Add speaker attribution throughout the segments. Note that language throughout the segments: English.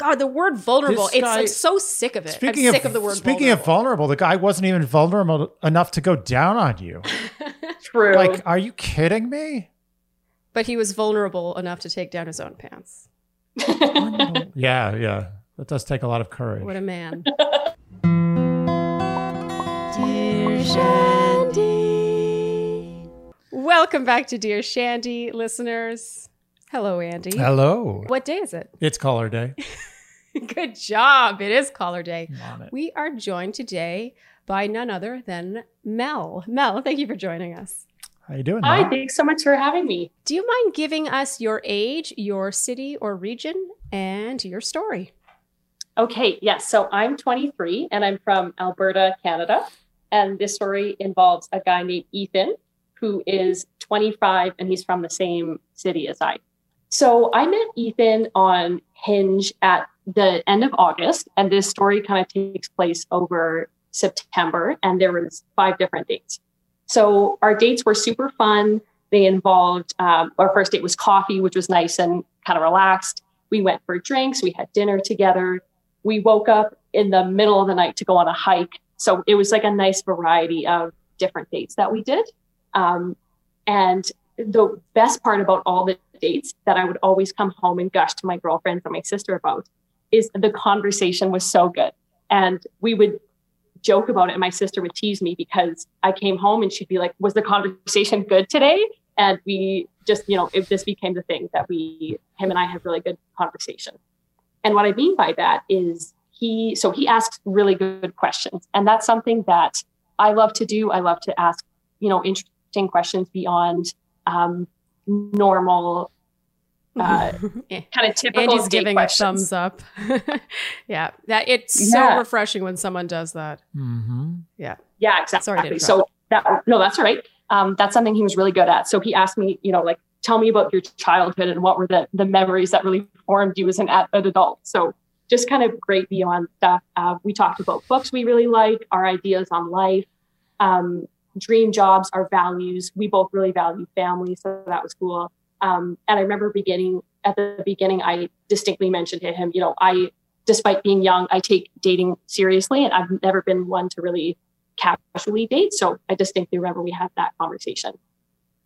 Speaker 1: God, the word vulnerable.
Speaker 2: This
Speaker 1: It's
Speaker 2: guy-
Speaker 1: I'm so sick of it.
Speaker 2: Speaking
Speaker 1: I'm
Speaker 2: of
Speaker 1: of the word
Speaker 2: speaking
Speaker 1: vulnerable.
Speaker 2: of vulnerable, the guy wasn't even vulnerable enough to go down on you.
Speaker 3: True.
Speaker 2: Like, are you kidding me?
Speaker 1: but he was vulnerable enough to take down his own pants.
Speaker 2: Yeah, yeah. That does take a lot of courage.
Speaker 1: What a man. Dear Shandy. Welcome back to Dear Shandy, listeners. Hello, Andy.
Speaker 2: Hello.
Speaker 1: What day is it?
Speaker 2: It's caller day.
Speaker 1: Good job. It is caller day.
Speaker 2: I'm on it.
Speaker 1: We are joined today by none other than Mel. Mel, thank you for joining us.
Speaker 2: How are you doing?
Speaker 3: Hi,
Speaker 2: Mom?
Speaker 3: thanks so much for having me.
Speaker 1: Do you mind giving us your age, your city or region, and your story?
Speaker 3: Okay, yes. So I'm 23 and I'm from Alberta, Canada. And this story involves a guy named Ethan who is 25 and he's from the same city as I. So I met Ethan on Hinge at the end of August, and this story kind of takes place over September, and there was five different dates. So our dates were super fun. They involved um, our first date was coffee, which was nice and kind of relaxed. We went for drinks. We had dinner together. We woke up in the middle of the night to go on a hike. So it was like a nice variety of different dates that we did. Um, and the best part about all the dates that I would always come home and gush to my girlfriends and my sister about is the conversation was so good. And we would joke about it. And my sister would tease me because I came home and she'd be like, Was the conversation good today? And we just, you know, it this became the thing that we, him and I have really good conversation. And what I mean by that is he, so he asks really good questions. And that's something that I love to do. I love to ask, you know, interesting questions beyond um, normal, uh,
Speaker 1: Eh.
Speaker 3: kind of typical
Speaker 1: Andy's
Speaker 3: date
Speaker 1: giving
Speaker 3: questions.
Speaker 1: a thumbs up. yeah, that it's so refreshing when someone does that.
Speaker 2: Mm-hmm.
Speaker 3: Yeah,
Speaker 1: Sorry
Speaker 3: exactly.
Speaker 1: to
Speaker 3: so that no, that's all right. Um, that's something he was really good at. So he asked me, you know, like, tell me about your childhood and what were the the memories that really formed you as an, an adult. So just kind of great beyond stuff. Uh, we talked about books we really like, our ideas on life, um, dream jobs, our values. We both really value family, so that was cool. Um, and I remember beginning at the beginning, I distinctly mentioned to him, you know, I, despite being young, I take dating seriously, and I've never been one to really casually date. So I distinctly remember we had that conversation.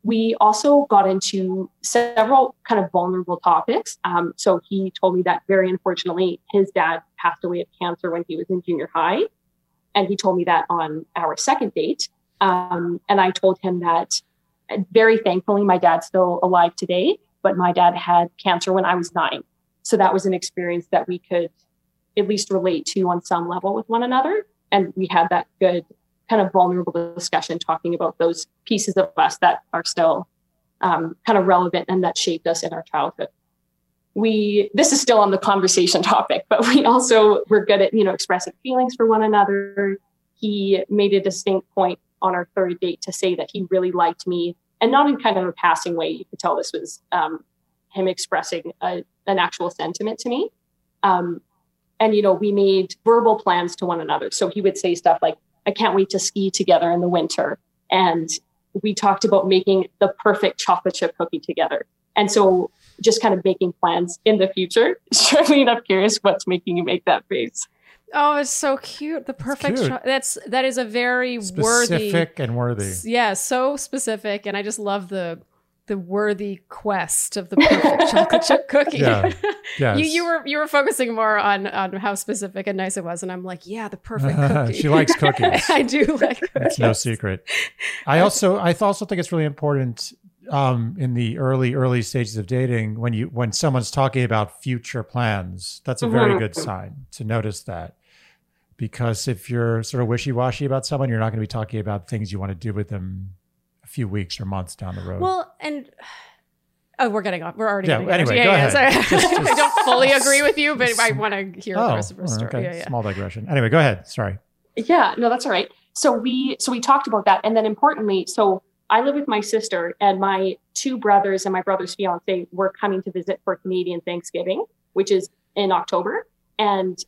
Speaker 3: We also got into several kind of vulnerable topics. Um, so he told me that very unfortunately, his dad passed away of cancer when he was in junior high. And he told me that on our second date. Um, and I told him that very thankfully, my dad's still alive today, but my dad had cancer when I was nine. So that was an experience that we could at least relate to on some level with one another. And we had that good kind of vulnerable discussion talking about those pieces of us that are still um, kind of relevant and that shaped us in our childhood. We this is still on the conversation topic, but we also were good at you know expressing feelings for one another. He made a distinct point on our third date to say that he really liked me, and not in kind of a passing way. You could tell this was um, him expressing a, an actual sentiment to me. Um, and you know we made verbal plans to one another. So he would say stuff like, "I can't wait to ski together in the winter," and we talked about making the perfect chocolate chip cookie together. And so just kind of making plans in the future. Surely I'm curious what's making you make that face.
Speaker 1: Oh, it's so cute. The perfect.
Speaker 2: cute.
Speaker 1: that's that is a very worthy.
Speaker 2: Specific and worthy.
Speaker 1: Yeah, so specific, and I just love the the worthy quest of the perfect chocolate chip cookie.
Speaker 2: Yeah, Yes.
Speaker 1: You you were you were focusing more on on how specific and nice it was, and I'm like, yeah, the perfect cookie.
Speaker 2: She likes cookies.
Speaker 1: I do like cookies.
Speaker 2: It's no secret. I also I also think it's really important um, in the early early stages of dating when you when someone's talking about future plans. That's a very
Speaker 3: Mhm.
Speaker 2: good sign to notice that. Because if you're sort of wishy washy about someone, you're not going to be talking about things you want to do with them a few weeks or months down the road.
Speaker 1: Well, and oh, we're getting off. We're already.
Speaker 2: Yeah,
Speaker 1: getting off.
Speaker 2: anyway, go ahead.
Speaker 1: sorry.
Speaker 2: Just-
Speaker 1: I don't fully agree with you, but I want to hear the rest of her
Speaker 2: oh,
Speaker 1: story.
Speaker 2: okay.
Speaker 1: Yeah, yeah.
Speaker 2: Small digression. Anyway, go ahead. Sorry.
Speaker 3: Yeah, no, that's all right. So we so we talked about that, and then importantly, so I live with my sister and my two brothers and my brother's fiance were coming to visit for Canadian Thanksgiving, which is in October, and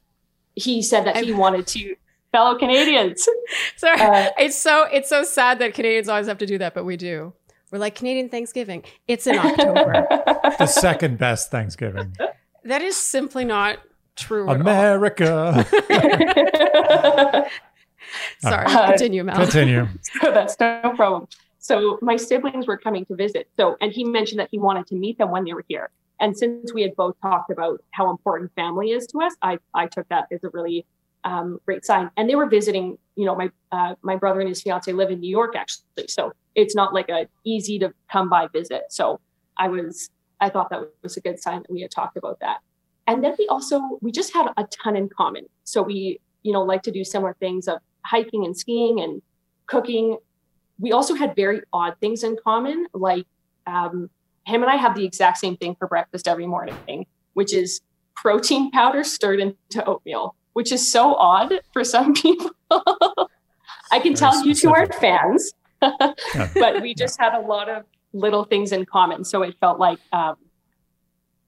Speaker 3: he said that he wanted to fellow Canadians.
Speaker 1: Sorry,
Speaker 3: Uh,
Speaker 1: it's so it's so sad that Canadians always have to do that, but we do. We're like Canadian Thanksgiving. It's in October.
Speaker 2: The second best Thanksgiving.
Speaker 1: that is simply not true. at all.
Speaker 2: America.
Speaker 1: Sorry,
Speaker 3: Uh,
Speaker 1: continue, Mel.
Speaker 2: Continue.
Speaker 3: so that's no problem. So my siblings were coming to visit. So, and he mentioned that he wanted to meet them when they were here. And since we had both talked about how important family is to us, I, I took that as a really um, great sign. And they were visiting, you know, my, uh, my brother and his fiance live in New York actually. So it's not like a easy to come by visit. So I was, I thought that was a good sign that we had talked about that. And then we also, we just had a ton in common. So we, you know, like to do similar things of hiking and skiing and cooking. We also had very odd things in common, like um, him and I have the exact same thing for breakfast every morning, which is protein powder stirred into oatmeal, which is so odd for some people. I can
Speaker 2: Very
Speaker 3: tell you two aren't fans,
Speaker 2: Yeah.
Speaker 3: but we just had a lot of little things in common. So it felt like, um,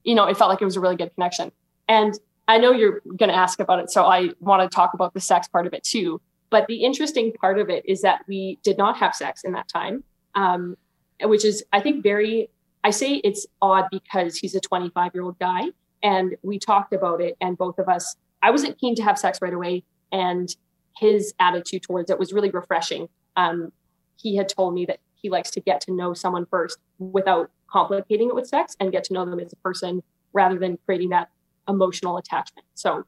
Speaker 3: you know, it felt like it was a really good connection. And I know you're going to ask about it. So I want to talk about the sex part of it too. But the interesting part of it is that we did not have sex in that time, um, which is, I think, very, I say it's odd because he's a 25 year old guy. And we talked about it, and both of us, I wasn't keen to have sex right away. And his attitude towards it was really refreshing. Um, he had told me that he likes to get to know someone first without complicating it with sex and get to know them as a person rather than creating that emotional attachment. So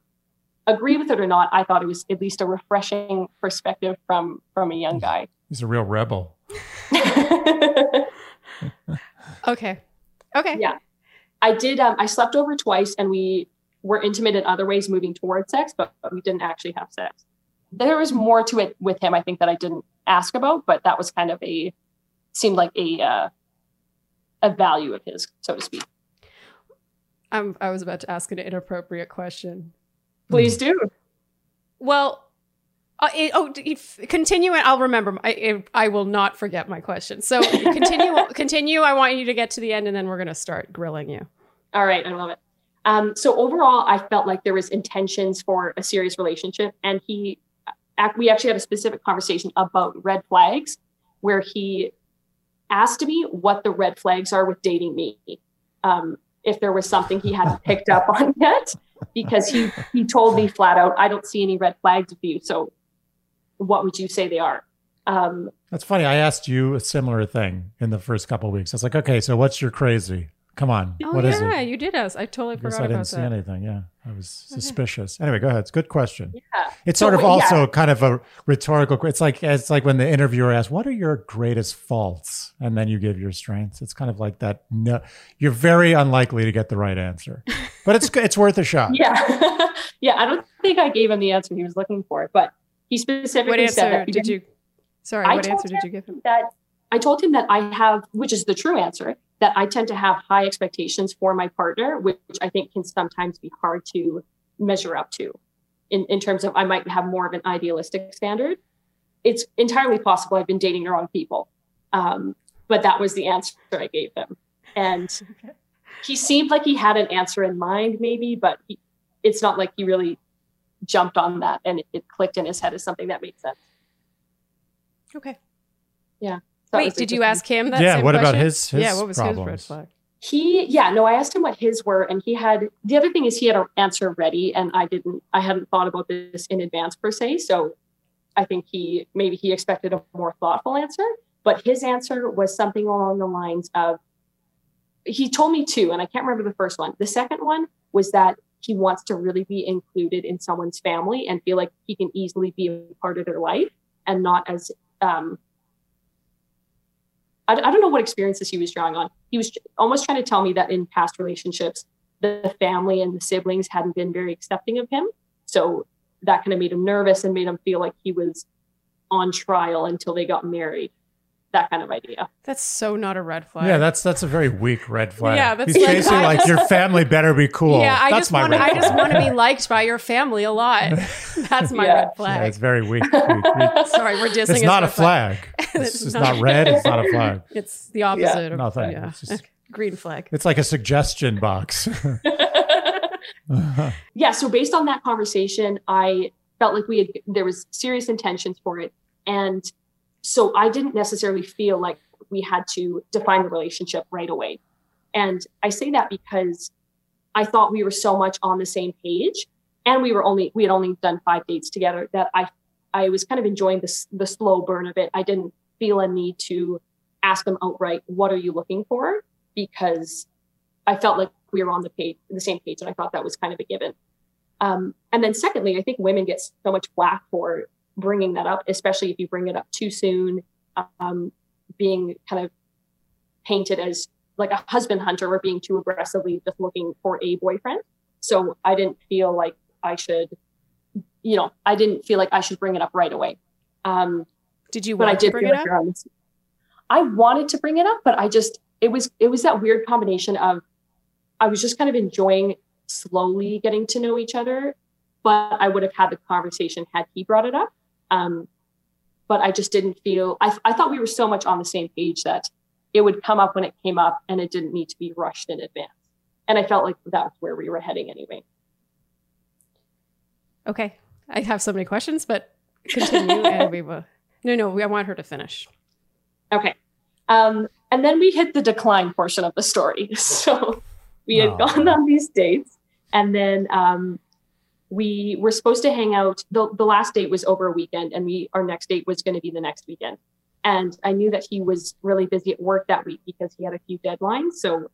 Speaker 3: agree with it or not, I thought it was at least a refreshing perspective from from a young guy.
Speaker 2: He's a real rebel.
Speaker 1: Okay. Okay.
Speaker 3: Yeah. I did um I slept over twice and we were intimate in other ways moving towards sex, but, but we didn't actually have sex. There was more to it with him, I think, that I didn't ask about, but that was kind of a seemed like a uh, a value of his, so to speak.
Speaker 1: I'm, I was about to ask an inappropriate question.
Speaker 3: Please do.
Speaker 1: Well, uh, it, oh, if, continue and I'll remember. I, it, I will not forget my question. So continue. continue. I want you to get to the end, and then we're going to start grilling you.
Speaker 3: All right, I love it. Um, so overall, I felt like there was intentions for a serious relationship, and he, ac- we actually had a specific conversation about red flags, where he asked me what the red flags are with dating me, um, if there was something he hadn't picked up on yet, because he he told me flat out, I don't see any red flags with you. So, what would you say they are? Um,
Speaker 2: That's funny. I asked you a similar thing in the first couple of weeks. I was like, okay, so what's your crazy? Come on.
Speaker 1: Oh
Speaker 2: what is
Speaker 1: yeah,
Speaker 2: it?
Speaker 1: you did ask. I totally
Speaker 2: I guess
Speaker 1: forgot
Speaker 2: I didn't see
Speaker 1: that.
Speaker 2: anything. Yeah. I was suspicious. Anyway, go ahead. It's a good question.
Speaker 3: yeah.
Speaker 2: It's
Speaker 3: So,
Speaker 2: sort of
Speaker 3: yeah.
Speaker 2: also kind of a rhetorical. It's like it's like when the interviewer asks, "What are your greatest faults?" and then you give your strengths. It's kind of like that. No, you're very unlikely to get the right answer, but it's it's worth a shot.
Speaker 3: Yeah. yeah. I don't think I gave him the answer he was looking for, but he specifically
Speaker 1: What
Speaker 3: said that he
Speaker 1: did you? Sorry,
Speaker 3: I
Speaker 1: what answer did you give him?
Speaker 3: that I told him that I have, which is the true answer, that I tend to have high expectations for my partner, which I think can sometimes be hard to measure up to in, in terms of I might have more of an idealistic standard. It's entirely possible I've been dating the wrong people. Um, but that was the answer I gave him. And he seemed like he had an answer in mind, maybe, but he, it's not like he really jumped on that and it, it clicked in his head as something that made sense.
Speaker 1: Okay.
Speaker 3: That
Speaker 1: Wait, did you ask him that?
Speaker 2: Yeah,
Speaker 1: same
Speaker 2: what about his- his
Speaker 1: yeah, what was his red
Speaker 2: problems?
Speaker 1: flag?
Speaker 3: he yeah no i asked him what his were and he had the other thing is he had an answer ready and i didn't i hadn't thought about this in advance per se so i think he maybe he expected a more thoughtful answer but his answer was something along the lines of he told me two and i can't remember the first one the second one was that he wants to really be included in someone's family and feel like he can easily be a part of their life and not as um I, I don't know what experiences he was drawing on. He was almost trying to tell me that in past relationships, the family and the siblings hadn't been very accepting of him. So that kind of made him nervous and made him feel like he was on trial until they got married. That kind of idea.
Speaker 1: That's so not a red flag.
Speaker 2: Yeah, that's that's a very weak red flag.
Speaker 1: Yeah, that's
Speaker 2: He's
Speaker 1: like-
Speaker 2: basically
Speaker 1: I
Speaker 2: like
Speaker 1: just-
Speaker 2: your family better be cool.
Speaker 1: Yeah, I
Speaker 2: that's
Speaker 1: just want. I just want to be liked by your family a lot. That's my
Speaker 3: Yeah.
Speaker 1: red
Speaker 2: Yeah,
Speaker 1: flag.
Speaker 2: it's very weak. weak, weak.
Speaker 1: Sorry, we're dissing.
Speaker 2: It's not a
Speaker 1: red
Speaker 2: flag.
Speaker 1: It's
Speaker 2: It's, it's
Speaker 1: not-
Speaker 2: not red. It's not a flag.
Speaker 1: It's the opposite of
Speaker 2: Nothing.
Speaker 1: Yeah.
Speaker 2: It's just-
Speaker 1: Green flag.
Speaker 2: It's like a suggestion box.
Speaker 3: yeah so based on that conversation i felt like we had there was serious intentions for it and so i didn't necessarily feel like we had to define the relationship right away and i say that because I thought we were so much on the same page, and we were only we had only done five dates together that I I was kind of enjoying the the slow burn of it. I didn't feel a need to ask them outright, "What are you looking for?" because I felt like we were on the page, the same page, and I thought that was kind of a given. Um, and then secondly, I think women get so much flack for bringing that up, especially if you bring it up too soon, um, being kind of painted as like a husband hunter or being too aggressively just looking for a boyfriend. So I didn't feel like I should, you know, I didn't feel like I should bring it up right away. Um,
Speaker 1: did you?
Speaker 3: But I did bring it up. I wanted to bring it up, but I just it was it was that weird combination of I was just kind of enjoying slowly getting to know each other, but I would have had the conversation had he brought it up. Um, but I just didn't feel I, I thought we were so much on the same page that it would come up when it came up and it didn't need to be rushed in advance. And I felt like that was where we were heading anyway.
Speaker 1: Okay. I have so many questions, but continue and we will. No, no, I want her to finish.
Speaker 3: Okay. Um, and then we hit the decline portion of the story. So we had oh. gone on these dates, and then um, we were supposed to hang out. The, the last date was over a weekend, and we our next date was going to be the next weekend. And I knew that he was really busy at work that week because he had a few deadlines. So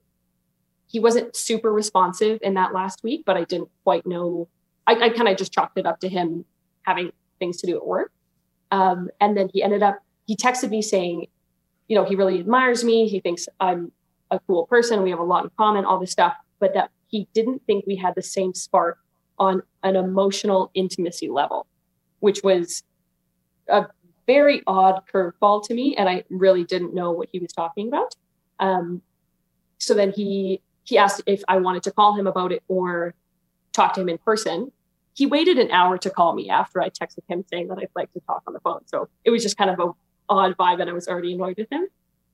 Speaker 3: he wasn't super responsive in that last week, but I didn't quite know. I, I kind of just chalked it up to him having things to do at work. Um, and then he ended up, he texted me saying, you know, he really admires me. He thinks I'm a cool person. We have a lot in common, all this stuff, but that he didn't think we had the same spark on an emotional intimacy level, which was a very odd curveball to me. And I really didn't know what he was talking about. Um, so then he he asked if I wanted to call him about it or talk to him in person. He waited an hour to call me after I texted him saying that I'd like to talk on the phone. So it was just kind of a odd vibe and I was already annoyed with him.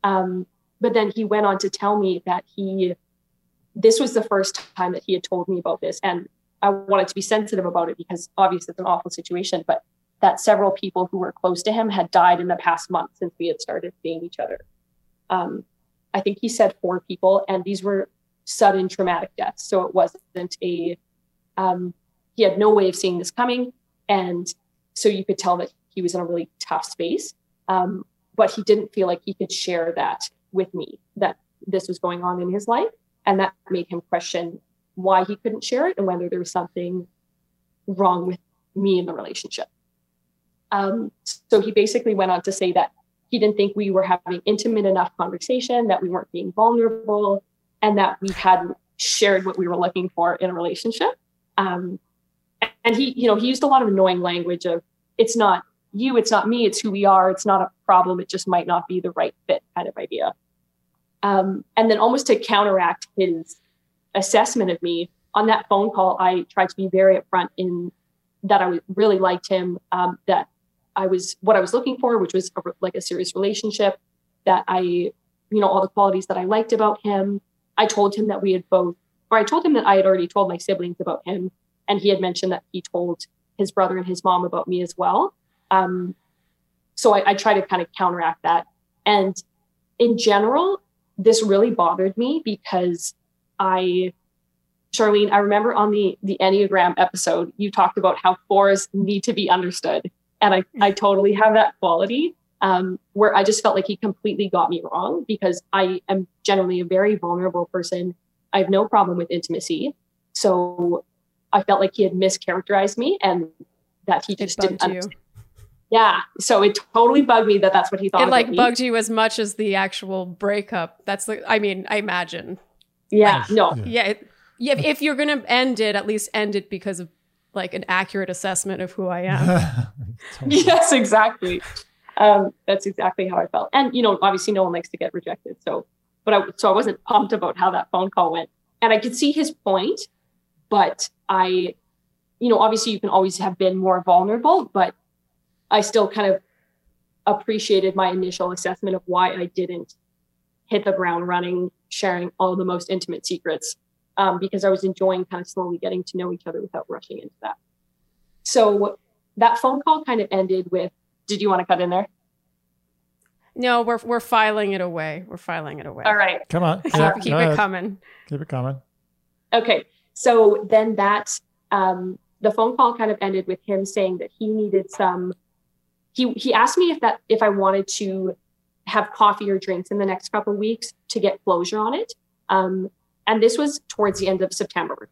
Speaker 3: Um, but then he went on to tell me that he, this was the first time that he had told me about this. And I wanted to be sensitive about it because obviously it's an awful situation, but that several people who were close to him had died in the past month since we had started seeing each other. Um, I think he said four people, and these were sudden traumatic deaths. So it wasn't a, um, he had no way of seeing this coming. And so you could tell that he was in a really tough space. Um, but he didn't feel like he could share that with me, that this was going on in his life. And that made him question why he couldn't share it and whether there was something wrong with me in the relationship. Um, so he basically went on to say that he didn't think we were having intimate enough conversation, that we weren't being vulnerable, and that we hadn't shared what we were looking for in a relationship. Um, and he, you know, he used a lot of annoying language of it's not you, it's not me, it's who we are. It's not a problem. It just might not be the right fit kind of idea. Um, and then almost to counteract his assessment of me on that phone call, I tried to be very upfront in that I really liked him, um, that I was what I was looking for, which was a, like a serious relationship, that I, you know, all the qualities that I liked about him. I told him that we had both, or I told him that I had already told my siblings about him, and he had mentioned that he told his brother and his mom about me as well. Um, so I, I try to kind of counteract that. And in general, this really bothered me because I, Sharleen, I remember on the the Enneagram episode, you talked about how fours need to be understood, and I I totally have that quality. Um, where I just felt like he completely got me wrong because I am generally a very vulnerable person. I have no problem with intimacy, so I felt like he had mischaracterized me and that he just didn't understand. Yeah. So it totally bugged me that that's what he thought.
Speaker 1: It like bugged you as much as the actual breakup. That's the, I mean, I imagine.
Speaker 3: Yeah. Like, no.
Speaker 1: Yeah. It, yeah. If you're going to end it, at least end it because of like an accurate assessment of who I am.
Speaker 3: totally. Yes, exactly. Um, that's exactly how I felt. And, you know, obviously no one likes to get rejected. So, but I, so I wasn't pumped about how that phone call went. And I could see his point, but I, you know, obviously you can always have been more vulnerable, but I still kind of appreciated my initial assessment of why I didn't hit the ground running, sharing all the most intimate secrets, um, because I was enjoying kind of slowly getting to know each other without rushing into that. So that phone call kind of ended with, "Did you want to cut in there?"
Speaker 1: No, we're we're filing it away. We're filing it away.
Speaker 3: All right.
Speaker 2: Come on.
Speaker 1: keep, keep it coming.
Speaker 2: Keep it coming.
Speaker 3: Okay. So then that um, the phone call kind of ended with him saying that he needed some. He he asked me if that if I wanted to have coffee or drinks in the next couple weeks to get closure on it. Um, and this was towards the end of September.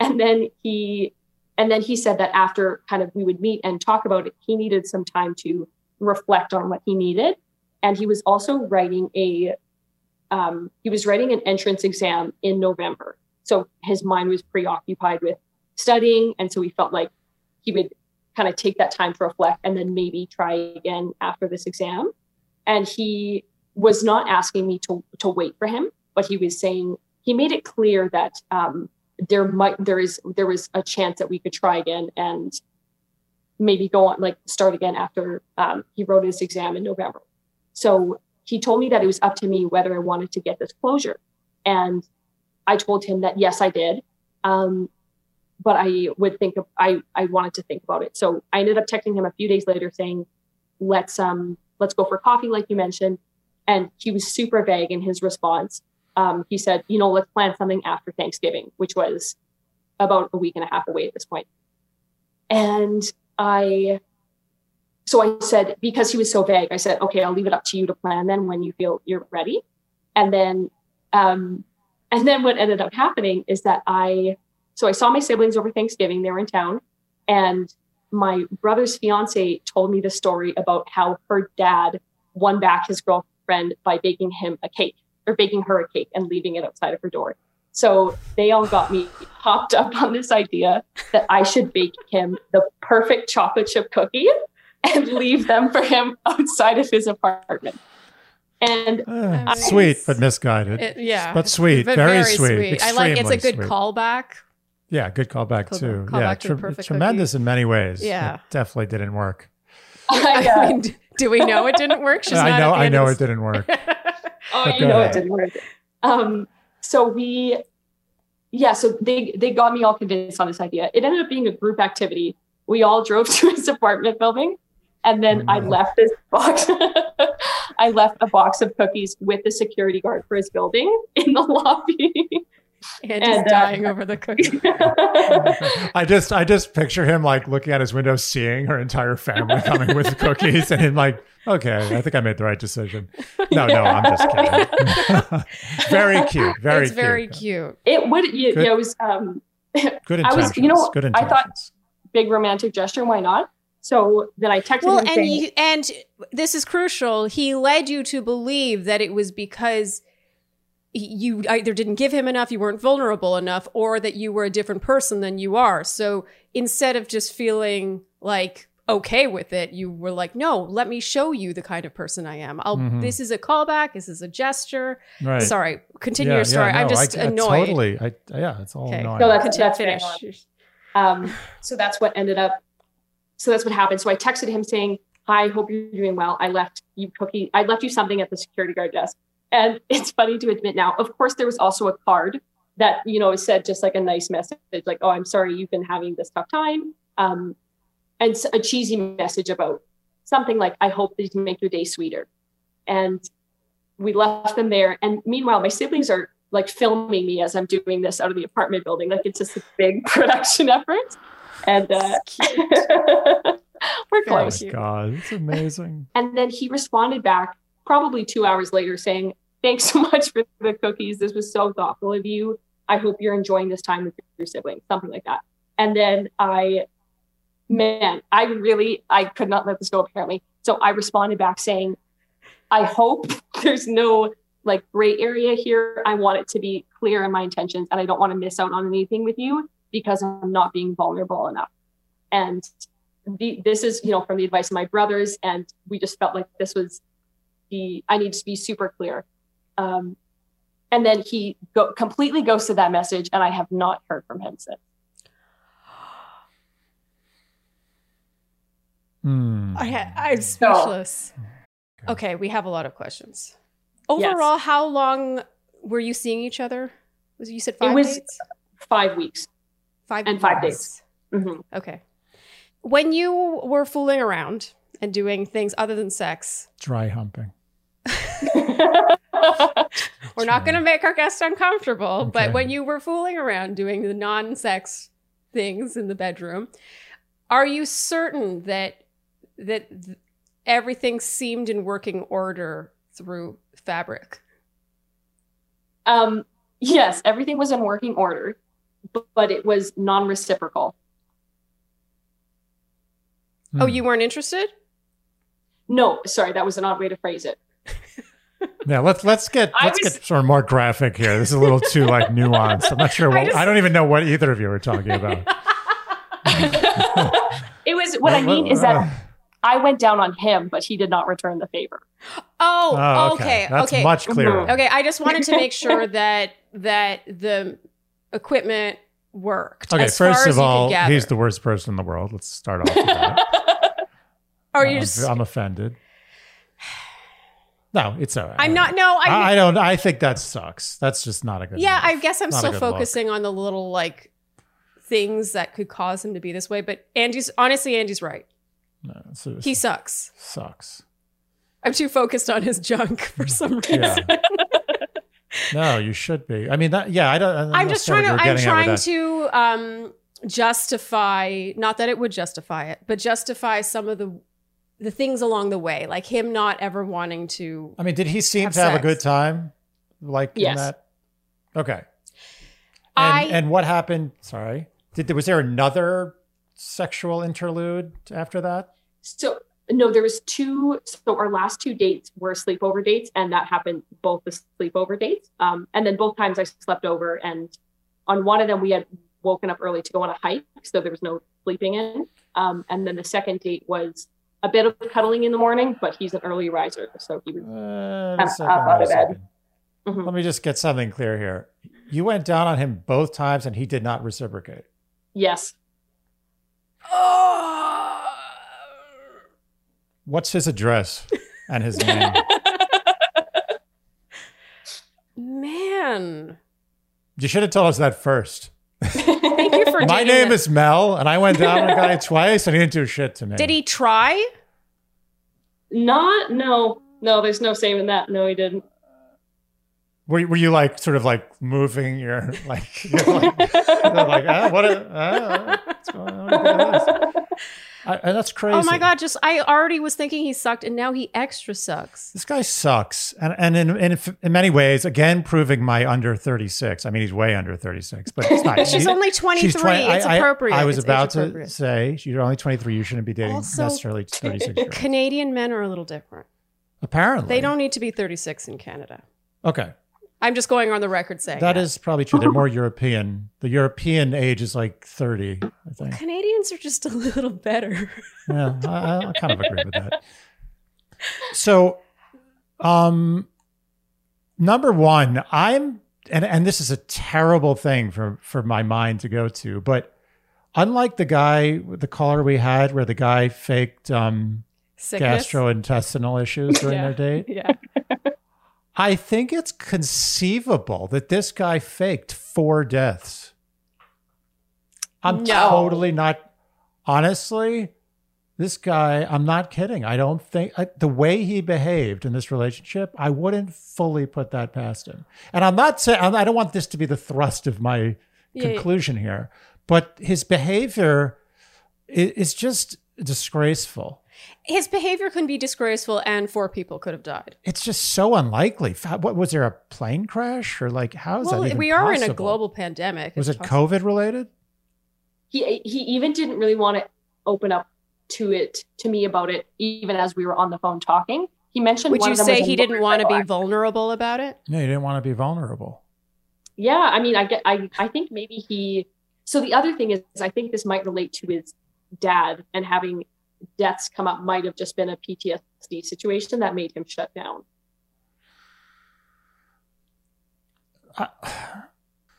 Speaker 3: And then he and then he said that after kind of we would meet and talk about it, he needed some time to reflect on what he needed. And he was also writing a um, he was writing an entrance exam in November. So his mind was preoccupied with studying. And so he felt like he would kind of take that time to reflect and then maybe try again after this exam. And he was not asking me to, to wait for him, but he was saying, he made it clear that um, there might, there is, there was a chance that we could try again and maybe go on, like start again after um, he wrote his exam in November. So he told me that it was up to me whether I wanted to get this closure. And I told him that yes, I did. Um, but I would think of, I, I wanted to think about it. So I ended up texting him a few days later saying, let's, um, let's go for coffee, like you mentioned. And he was super vague in his response. Um, he said, you know, let's plan something after Thanksgiving, which was about a week and a half away at this point. And I, so I said, because he was so vague, I said, okay, I'll leave it up to you to plan then when you feel you're ready. And then, um, and then what ended up happening is that I, so I saw my siblings over Thanksgiving. They were in town, and my brother's fiance told me the story about how her dad won back his girlfriend by baking him a cake or baking her a cake and leaving it outside of her door. So they all got me hopped up on this idea that I should bake him the perfect chocolate chip cookie and leave them for him outside of his apartment. And
Speaker 2: uh, sweet but misguided. It,
Speaker 1: yeah,
Speaker 2: but sweet, but very, very, sweet.
Speaker 1: sweet. I like it's a good
Speaker 2: sweet.
Speaker 1: callback.
Speaker 2: Yeah, good callback
Speaker 1: Call,
Speaker 2: too.
Speaker 1: Call
Speaker 2: yeah,
Speaker 1: tre-
Speaker 2: tremendous
Speaker 1: cookie.
Speaker 2: in many ways.
Speaker 1: Yeah,
Speaker 2: it definitely didn't work.
Speaker 3: I,
Speaker 1: I mean, do we know it didn't work? She's
Speaker 2: I know, I know it didn't work.
Speaker 3: oh, you know ahead. it didn't work. Um, so we, yeah, so they they got me all convinced on this idea. It ended up being a group activity. We all drove to his apartment building, and then oh, I left this box. I left a box of cookies with the security guard for his building in the lobby.
Speaker 1: and, and uh, dying over the cookie.
Speaker 2: I just I just picture him like looking at his window, seeing her entire family coming with cookies, and him like, okay, I think I made the right decision. No, yeah. no, I'm just kidding. very cute, very
Speaker 1: it's
Speaker 2: cute.
Speaker 1: very cute.
Speaker 3: It would, you, yeah, it was. Um,
Speaker 2: good
Speaker 3: I was, you know,
Speaker 2: good
Speaker 3: I thought big romantic gesture. Why not? So then I texted
Speaker 1: well,
Speaker 3: him.
Speaker 1: and
Speaker 3: saying,
Speaker 1: you, and this is crucial. He led you to believe that it was because you either didn't give him enough, you weren't vulnerable enough, or that you were a different person than you are. So instead of just feeling like okay with it, you were like, no, let me show you the kind of person I am. I'll, mm-hmm. this is a callback. This is a gesture.
Speaker 2: Right.
Speaker 1: Sorry. Continue
Speaker 2: yeah,
Speaker 1: your story.
Speaker 2: Yeah, no,
Speaker 1: I'm just
Speaker 2: I,
Speaker 1: annoyed.
Speaker 2: I totally. I, yeah, it's all
Speaker 1: okay.
Speaker 2: annoying.
Speaker 3: So that's, that's
Speaker 1: finish.
Speaker 3: Um, so that's what ended up. So that's what happened. So I texted him saying, hi, hope you're doing well. I left you cookie. I left you something at the security guard desk. And it's funny to admit now, of course, there was also a card that, you know, said just like a nice message, like, oh, I'm sorry you've been having this tough time. Um, and a cheesy message about something like, I hope these make your day sweeter. And we left them there. And meanwhile, my siblings are like filming me as I'm doing this out of the apartment building. Like it's just a big production effort. And uh, we're close.
Speaker 2: Oh my God, it's amazing.
Speaker 3: and then he responded back probably two hours later saying, Thanks so much for the cookies. This was so thoughtful of you. I hope you're enjoying this time with your siblings, something like that. And then I, man, I really, I could not let this go apparently. So I responded back saying, I hope there's no like gray area here. I want it to be clear in my intentions and I don't want to miss out on anything with you because I'm not being vulnerable enough. And the, this is, you know, from the advice of my brothers. And we just felt like this was the, I need to be super clear. Um, and then he go, completely ghosted that message, and I have not heard from him since.
Speaker 2: Mm.
Speaker 1: I ha- I'm speechless. So, okay, we have a lot of questions. Overall, yes. how long were you seeing each other? Was you said five
Speaker 3: it was
Speaker 1: dates?
Speaker 3: Five weeks.
Speaker 1: Five
Speaker 3: and five days.
Speaker 1: Mm-hmm. Okay. When you were fooling around and doing things other than sex,
Speaker 2: dry humping.
Speaker 1: We're not going to make our guest uncomfortable,
Speaker 2: Okay.
Speaker 1: but when you were fooling around doing the non sex things in the bedroom, are you certain that that th- everything seemed in working order through fabric?
Speaker 3: um, yes, everything was in working order, but, but it was non-reciprocal.
Speaker 1: Oh,
Speaker 2: Hmm.
Speaker 1: you weren't interested?
Speaker 3: No, sorry, that was an odd way to phrase it.
Speaker 2: Yeah, let's let's get let's
Speaker 3: was-
Speaker 2: get sort of more graphic here. This is a little too like nuanced. I'm not sure. What,
Speaker 1: I
Speaker 2: I, don't even know what either of you are talking about.
Speaker 3: it was what I mean is that I went down on him, but he did not return the favor.
Speaker 1: Oh,
Speaker 2: Oh,
Speaker 1: okay.
Speaker 2: That's
Speaker 1: okay.
Speaker 2: much clearer.
Speaker 1: Okay, I just wanted to make sure that that the equipment worked.
Speaker 2: Okay,
Speaker 1: as
Speaker 2: first of all, he's the worst person in the world. Let's start off with that.
Speaker 1: Or you
Speaker 2: I'm-
Speaker 1: just
Speaker 2: I'm offended. No, it's all right.
Speaker 1: I'm not no, I,
Speaker 2: I, I don't. I think that sucks. That's just not a good.
Speaker 1: Yeah,
Speaker 2: move.
Speaker 1: I guess I'm
Speaker 2: Not
Speaker 1: still
Speaker 2: good look.
Speaker 1: focusing on the little like things that could cause him to be this way, but Andy's honestly Andy's right.
Speaker 2: No,
Speaker 1: He sucks.
Speaker 2: sucks.
Speaker 1: I'm too focused on his junk for some reason.
Speaker 2: Yeah. No, you should be. I mean, that. Yeah, I don't.
Speaker 1: I'm just trying to I'm trying
Speaker 2: at with that.
Speaker 1: to um justify not that it would justify it, but justify some of the the things along the way, like him not ever wanting to
Speaker 2: I mean, did he seem
Speaker 1: have
Speaker 2: to have a good time? Like in
Speaker 3: Yes.
Speaker 2: that? Okay. And,
Speaker 1: I-
Speaker 2: and what happened? Sorry. Did there was there another sexual interlude after that?
Speaker 3: So no, there was two. So our last two dates were sleepover dates, and that happened both the sleepover dates. Um, and then both times I slept over, and on one of them we had woken up early to go on a hike, so there was no sleeping in. Um, and then the second date was a bit of cuddling in the morning, but he's an early riser, so he would.
Speaker 2: Uh,
Speaker 3: I'm
Speaker 2: a
Speaker 3: out of bed.
Speaker 2: second.
Speaker 3: Mhm.
Speaker 2: Let me just get something clear here. You went down on him both times, and he did not reciprocate.
Speaker 3: Yes.
Speaker 2: What's his address and his name?
Speaker 1: Man.
Speaker 2: you should have told us that first.
Speaker 1: Thank you for
Speaker 2: My name
Speaker 1: them.
Speaker 2: is Mel, and I went down on a guy twice, and he didn't do shit to me.
Speaker 1: Did he try?
Speaker 3: Not no no. There's no saving that. No, he didn't.
Speaker 2: Were, were you like sort of like moving your like, you're like, like ah, what? A, ah, what's going on? Look at this. I, and that's crazy.
Speaker 1: Oh my god, just I already was thinking he sucked and now he extra sucks.
Speaker 2: This guy sucks, and and in, in in many ways, again, proving my under thirty six. I mean, he's way under thirty six, but it's not.
Speaker 1: She's
Speaker 2: he-
Speaker 1: only 23.
Speaker 2: she's 20
Speaker 1: it's
Speaker 2: I, I-
Speaker 1: appropriate.
Speaker 2: I, was
Speaker 1: It's
Speaker 2: about to say you're only twenty three. You shouldn't be dating
Speaker 1: Also,
Speaker 2: necessarily thirty six.
Speaker 1: Canadian men are a little different.
Speaker 2: Apparently,
Speaker 1: They don't need to be 36 in Canada.
Speaker 2: Okay,
Speaker 1: I'm just going on the record saying
Speaker 2: that is probably true. They're more European. The European age is like thirty, I think.
Speaker 1: Canadians are just a little better.
Speaker 2: yeah, I, I kind of agree with that. So, um, number one, I'm, and and this is a terrible thing for for my mind to go to, but unlike the guy, the caller we had, where the guy faked um,
Speaker 1: Sickness.
Speaker 2: gastrointestinal issues during
Speaker 1: Yeah.
Speaker 2: their date,
Speaker 1: Yeah.
Speaker 2: I think it's conceivable that this guy faked four deaths. I'm
Speaker 1: No.
Speaker 2: totally not, honestly, this guy, I'm not kidding. I don't think I, the way he behaved in this relationship, I wouldn't fully put that past him. And I'm not saying, I don't want this to be the thrust of my
Speaker 1: Yeah, yeah.
Speaker 2: conclusion here, but his behavior is just disgraceful.
Speaker 1: His behavior can be disgraceful and four people could have died.
Speaker 2: It's just so unlikely. What was there a plane crash or like how is
Speaker 1: well,
Speaker 2: that even
Speaker 1: we are in a global pandemic.
Speaker 2: Was it
Speaker 1: possible.
Speaker 2: COVID related?
Speaker 3: he he even didn't really want to open up to it to me about it even as we were on the phone talking he mentioned
Speaker 1: Would
Speaker 3: one
Speaker 1: you
Speaker 3: of them
Speaker 1: say
Speaker 3: was
Speaker 1: he didn't want to be vulnerable about it?
Speaker 2: No, he didn't want to be vulnerable.
Speaker 3: yeah i mean i get i i think maybe he so the other thing is i think this might relate to his dad and having deaths come up might have just been a ptsd situation that made him shut down
Speaker 2: I,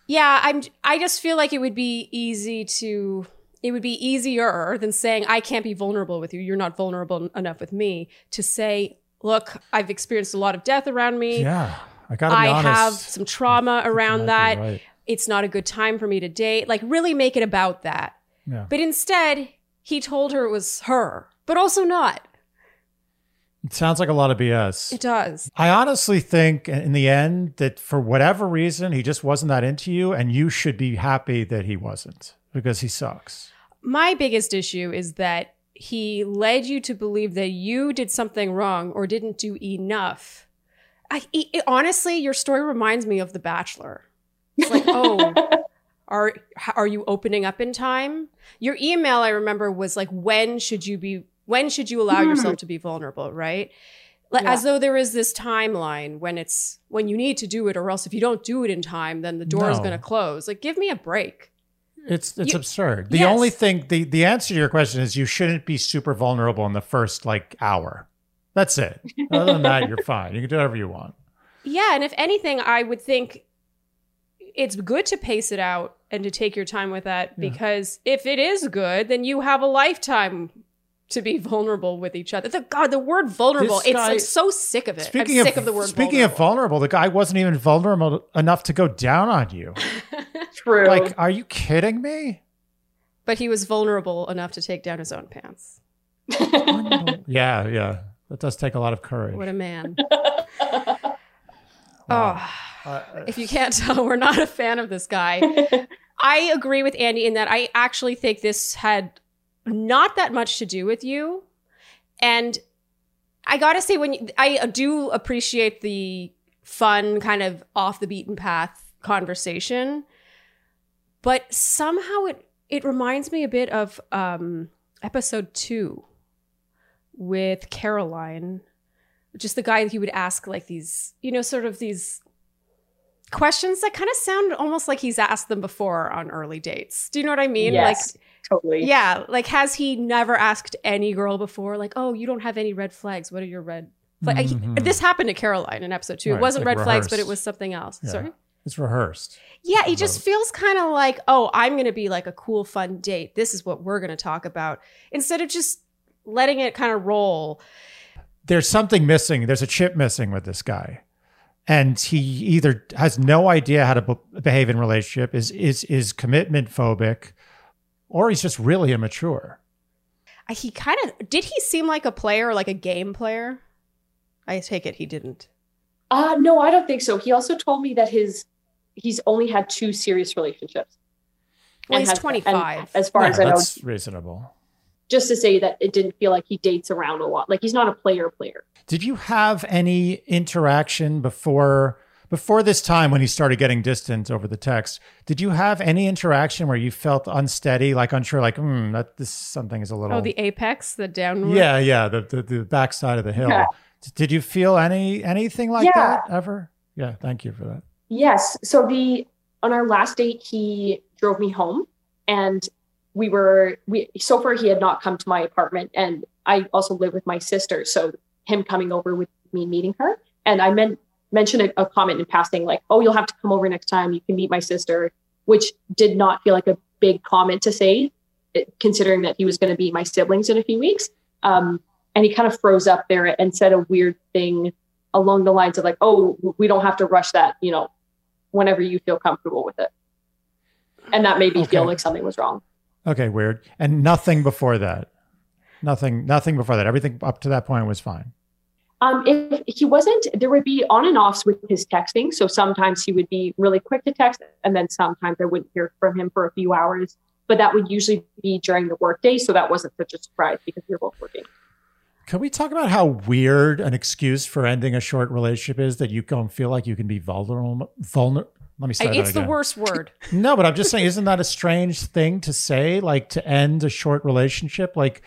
Speaker 1: Yeah, I'm I just feel like it would be easy to it would be easier than saying I can't be vulnerable with you. You're not vulnerable enough with me to say, look, I've experienced a lot of death around me.
Speaker 2: yeah, I gotta be
Speaker 1: I
Speaker 2: honest.
Speaker 1: have some trauma
Speaker 2: I think you
Speaker 1: around
Speaker 2: might
Speaker 1: that.
Speaker 2: right.
Speaker 1: It's not a good time for me to date. Like really make it about that.
Speaker 2: Yeah.
Speaker 1: But instead, he told her it was her, but also not.
Speaker 2: It sounds like a lot of BS.
Speaker 1: It does.
Speaker 2: I honestly think in the end that for whatever reason, he just wasn't that into you, and you should be happy that he wasn't because he sucks.
Speaker 1: My biggest issue is that he led you to believe that you did something wrong or didn't do enough. I, it, honestly, your story reminds me of The Bachelor. It's like, oh, are are you opening up in time? Your email, I remember, was like, when should you be? When should you allow
Speaker 3: Hmm.
Speaker 1: yourself to be vulnerable? Right? Like,
Speaker 3: Yeah.
Speaker 1: As though there is this timeline when it's when you need to do it, or else if you don't do it in time, then the door is going to close. Like, give me a break.
Speaker 2: It's it's
Speaker 1: You-
Speaker 2: absurd. The
Speaker 1: Yes.
Speaker 2: only thing the the answer to your question is you shouldn't be super vulnerable in the first like hour. That's it. Other than that, you're fine. You can do whatever you want.
Speaker 1: Yeah, and if anything, I would think it's good to pace it out and to take your time with that
Speaker 2: Yeah.
Speaker 1: because if it is good, then you have a lifetime to be vulnerable with each other. The God, the word vulnerable,
Speaker 2: This
Speaker 1: it's
Speaker 2: guy-
Speaker 1: I'm so sick of it.
Speaker 2: Speaking
Speaker 1: I'm
Speaker 2: of
Speaker 1: sick of the word
Speaker 2: speaking of vulnerable, the guy wasn't even vulnerable enough to go down on you.
Speaker 3: True.
Speaker 2: Like, are you kidding me?
Speaker 1: but he was vulnerable enough to take down his own pants.
Speaker 2: yeah, yeah. That does take a lot of courage.
Speaker 1: What a man. Ah.
Speaker 2: Wow.
Speaker 1: Oh,
Speaker 2: Uh,
Speaker 1: if you can't tell, we're not a fan of this guy. I agree with Andy in that I actually think this had not that much to do with you. And I got to say, when you, I do appreciate the fun, kind of off the beaten path conversation, but somehow it it reminds me a bit of um, episode two with Caroline, just the guy that he would ask like these, you know, sort of these questions that kind of sound almost like he's asked them before on early dates. Do you know what I mean?
Speaker 3: yes, totally.
Speaker 1: Yeah, like has he never asked any girl before, like, oh, you don't have any red flags. What are your red? Like,
Speaker 2: Mhm.
Speaker 1: This happened to Caroline in episode two.
Speaker 2: Right,
Speaker 1: it wasn't
Speaker 2: like
Speaker 1: red flags, but it was something else.
Speaker 2: Yeah.
Speaker 1: Sorry.
Speaker 2: it's rehearsed.
Speaker 1: Yeah, he just feels kind of like, oh, I'm going to be like a cool, fun date. This is what we're going to talk about instead of just letting it kind of roll.
Speaker 2: There's something missing. There's a chip missing with this guy. And he either has no idea how to be- behave in relationship, is is is commitment phobic, or he's just really immature.
Speaker 1: He kind of did. He seem like a player, like a game player. I take it he didn't.
Speaker 3: Uh, no, I don't think so. He also told me that his he's only had two serious relationships.
Speaker 1: Well,
Speaker 3: And
Speaker 1: he's
Speaker 3: has- and
Speaker 1: 25.
Speaker 3: As far
Speaker 2: Yeah,
Speaker 3: as I know,
Speaker 2: that's reasonable.
Speaker 3: Just to say that it didn't feel like he dates around a lot. Like he's not a player player.
Speaker 2: Did you have any interaction before before this time when he started getting distant over the text? Did you have any interaction where you felt unsteady, like unsure, like hmm, that this something is a little
Speaker 1: Oh, the apex, the downward.
Speaker 2: yeah, yeah, the, the the backside of the hill.
Speaker 3: Yeah.
Speaker 2: Did you feel any anything like
Speaker 3: Yeah.
Speaker 2: that ever? Yeah, thank you for that.
Speaker 3: Yes. So the on our last date, he drove me home, and we were we so far he had not come to my apartment, and I also live with my sister. So him coming over with me, meeting her, and I meant mentioned a, a comment in passing like, "Oh, you'll have to come over next time. You can meet my sister," which did not feel like a big comment to say, considering that he was going to meet my siblings in a few weeks. Um, and he kind of froze up there and said a weird thing along the lines of like, "Oh, we don't have to rush that," you know, whenever you feel comfortable with it. And that made me feel like something was wrong.
Speaker 2: Okay, weird. And nothing before that. Nothing nothing before that. Everything up to that point was fine.
Speaker 3: Um, if he wasn't, there would be on and offs with his texting. So sometimes he would be really quick to text, and then sometimes I wouldn't hear from him for a few hours. But that would usually be during the workday, so that wasn't such a surprise because we were both working.
Speaker 2: Can we talk about how weird an excuse for ending a short relationship is that you don't feel like you can be vulnerable? Vulner- Let me start
Speaker 1: it's
Speaker 2: that
Speaker 1: the worst word.
Speaker 2: No, but I'm just saying, isn't that a strange thing to say? Like to end a short relationship? Like,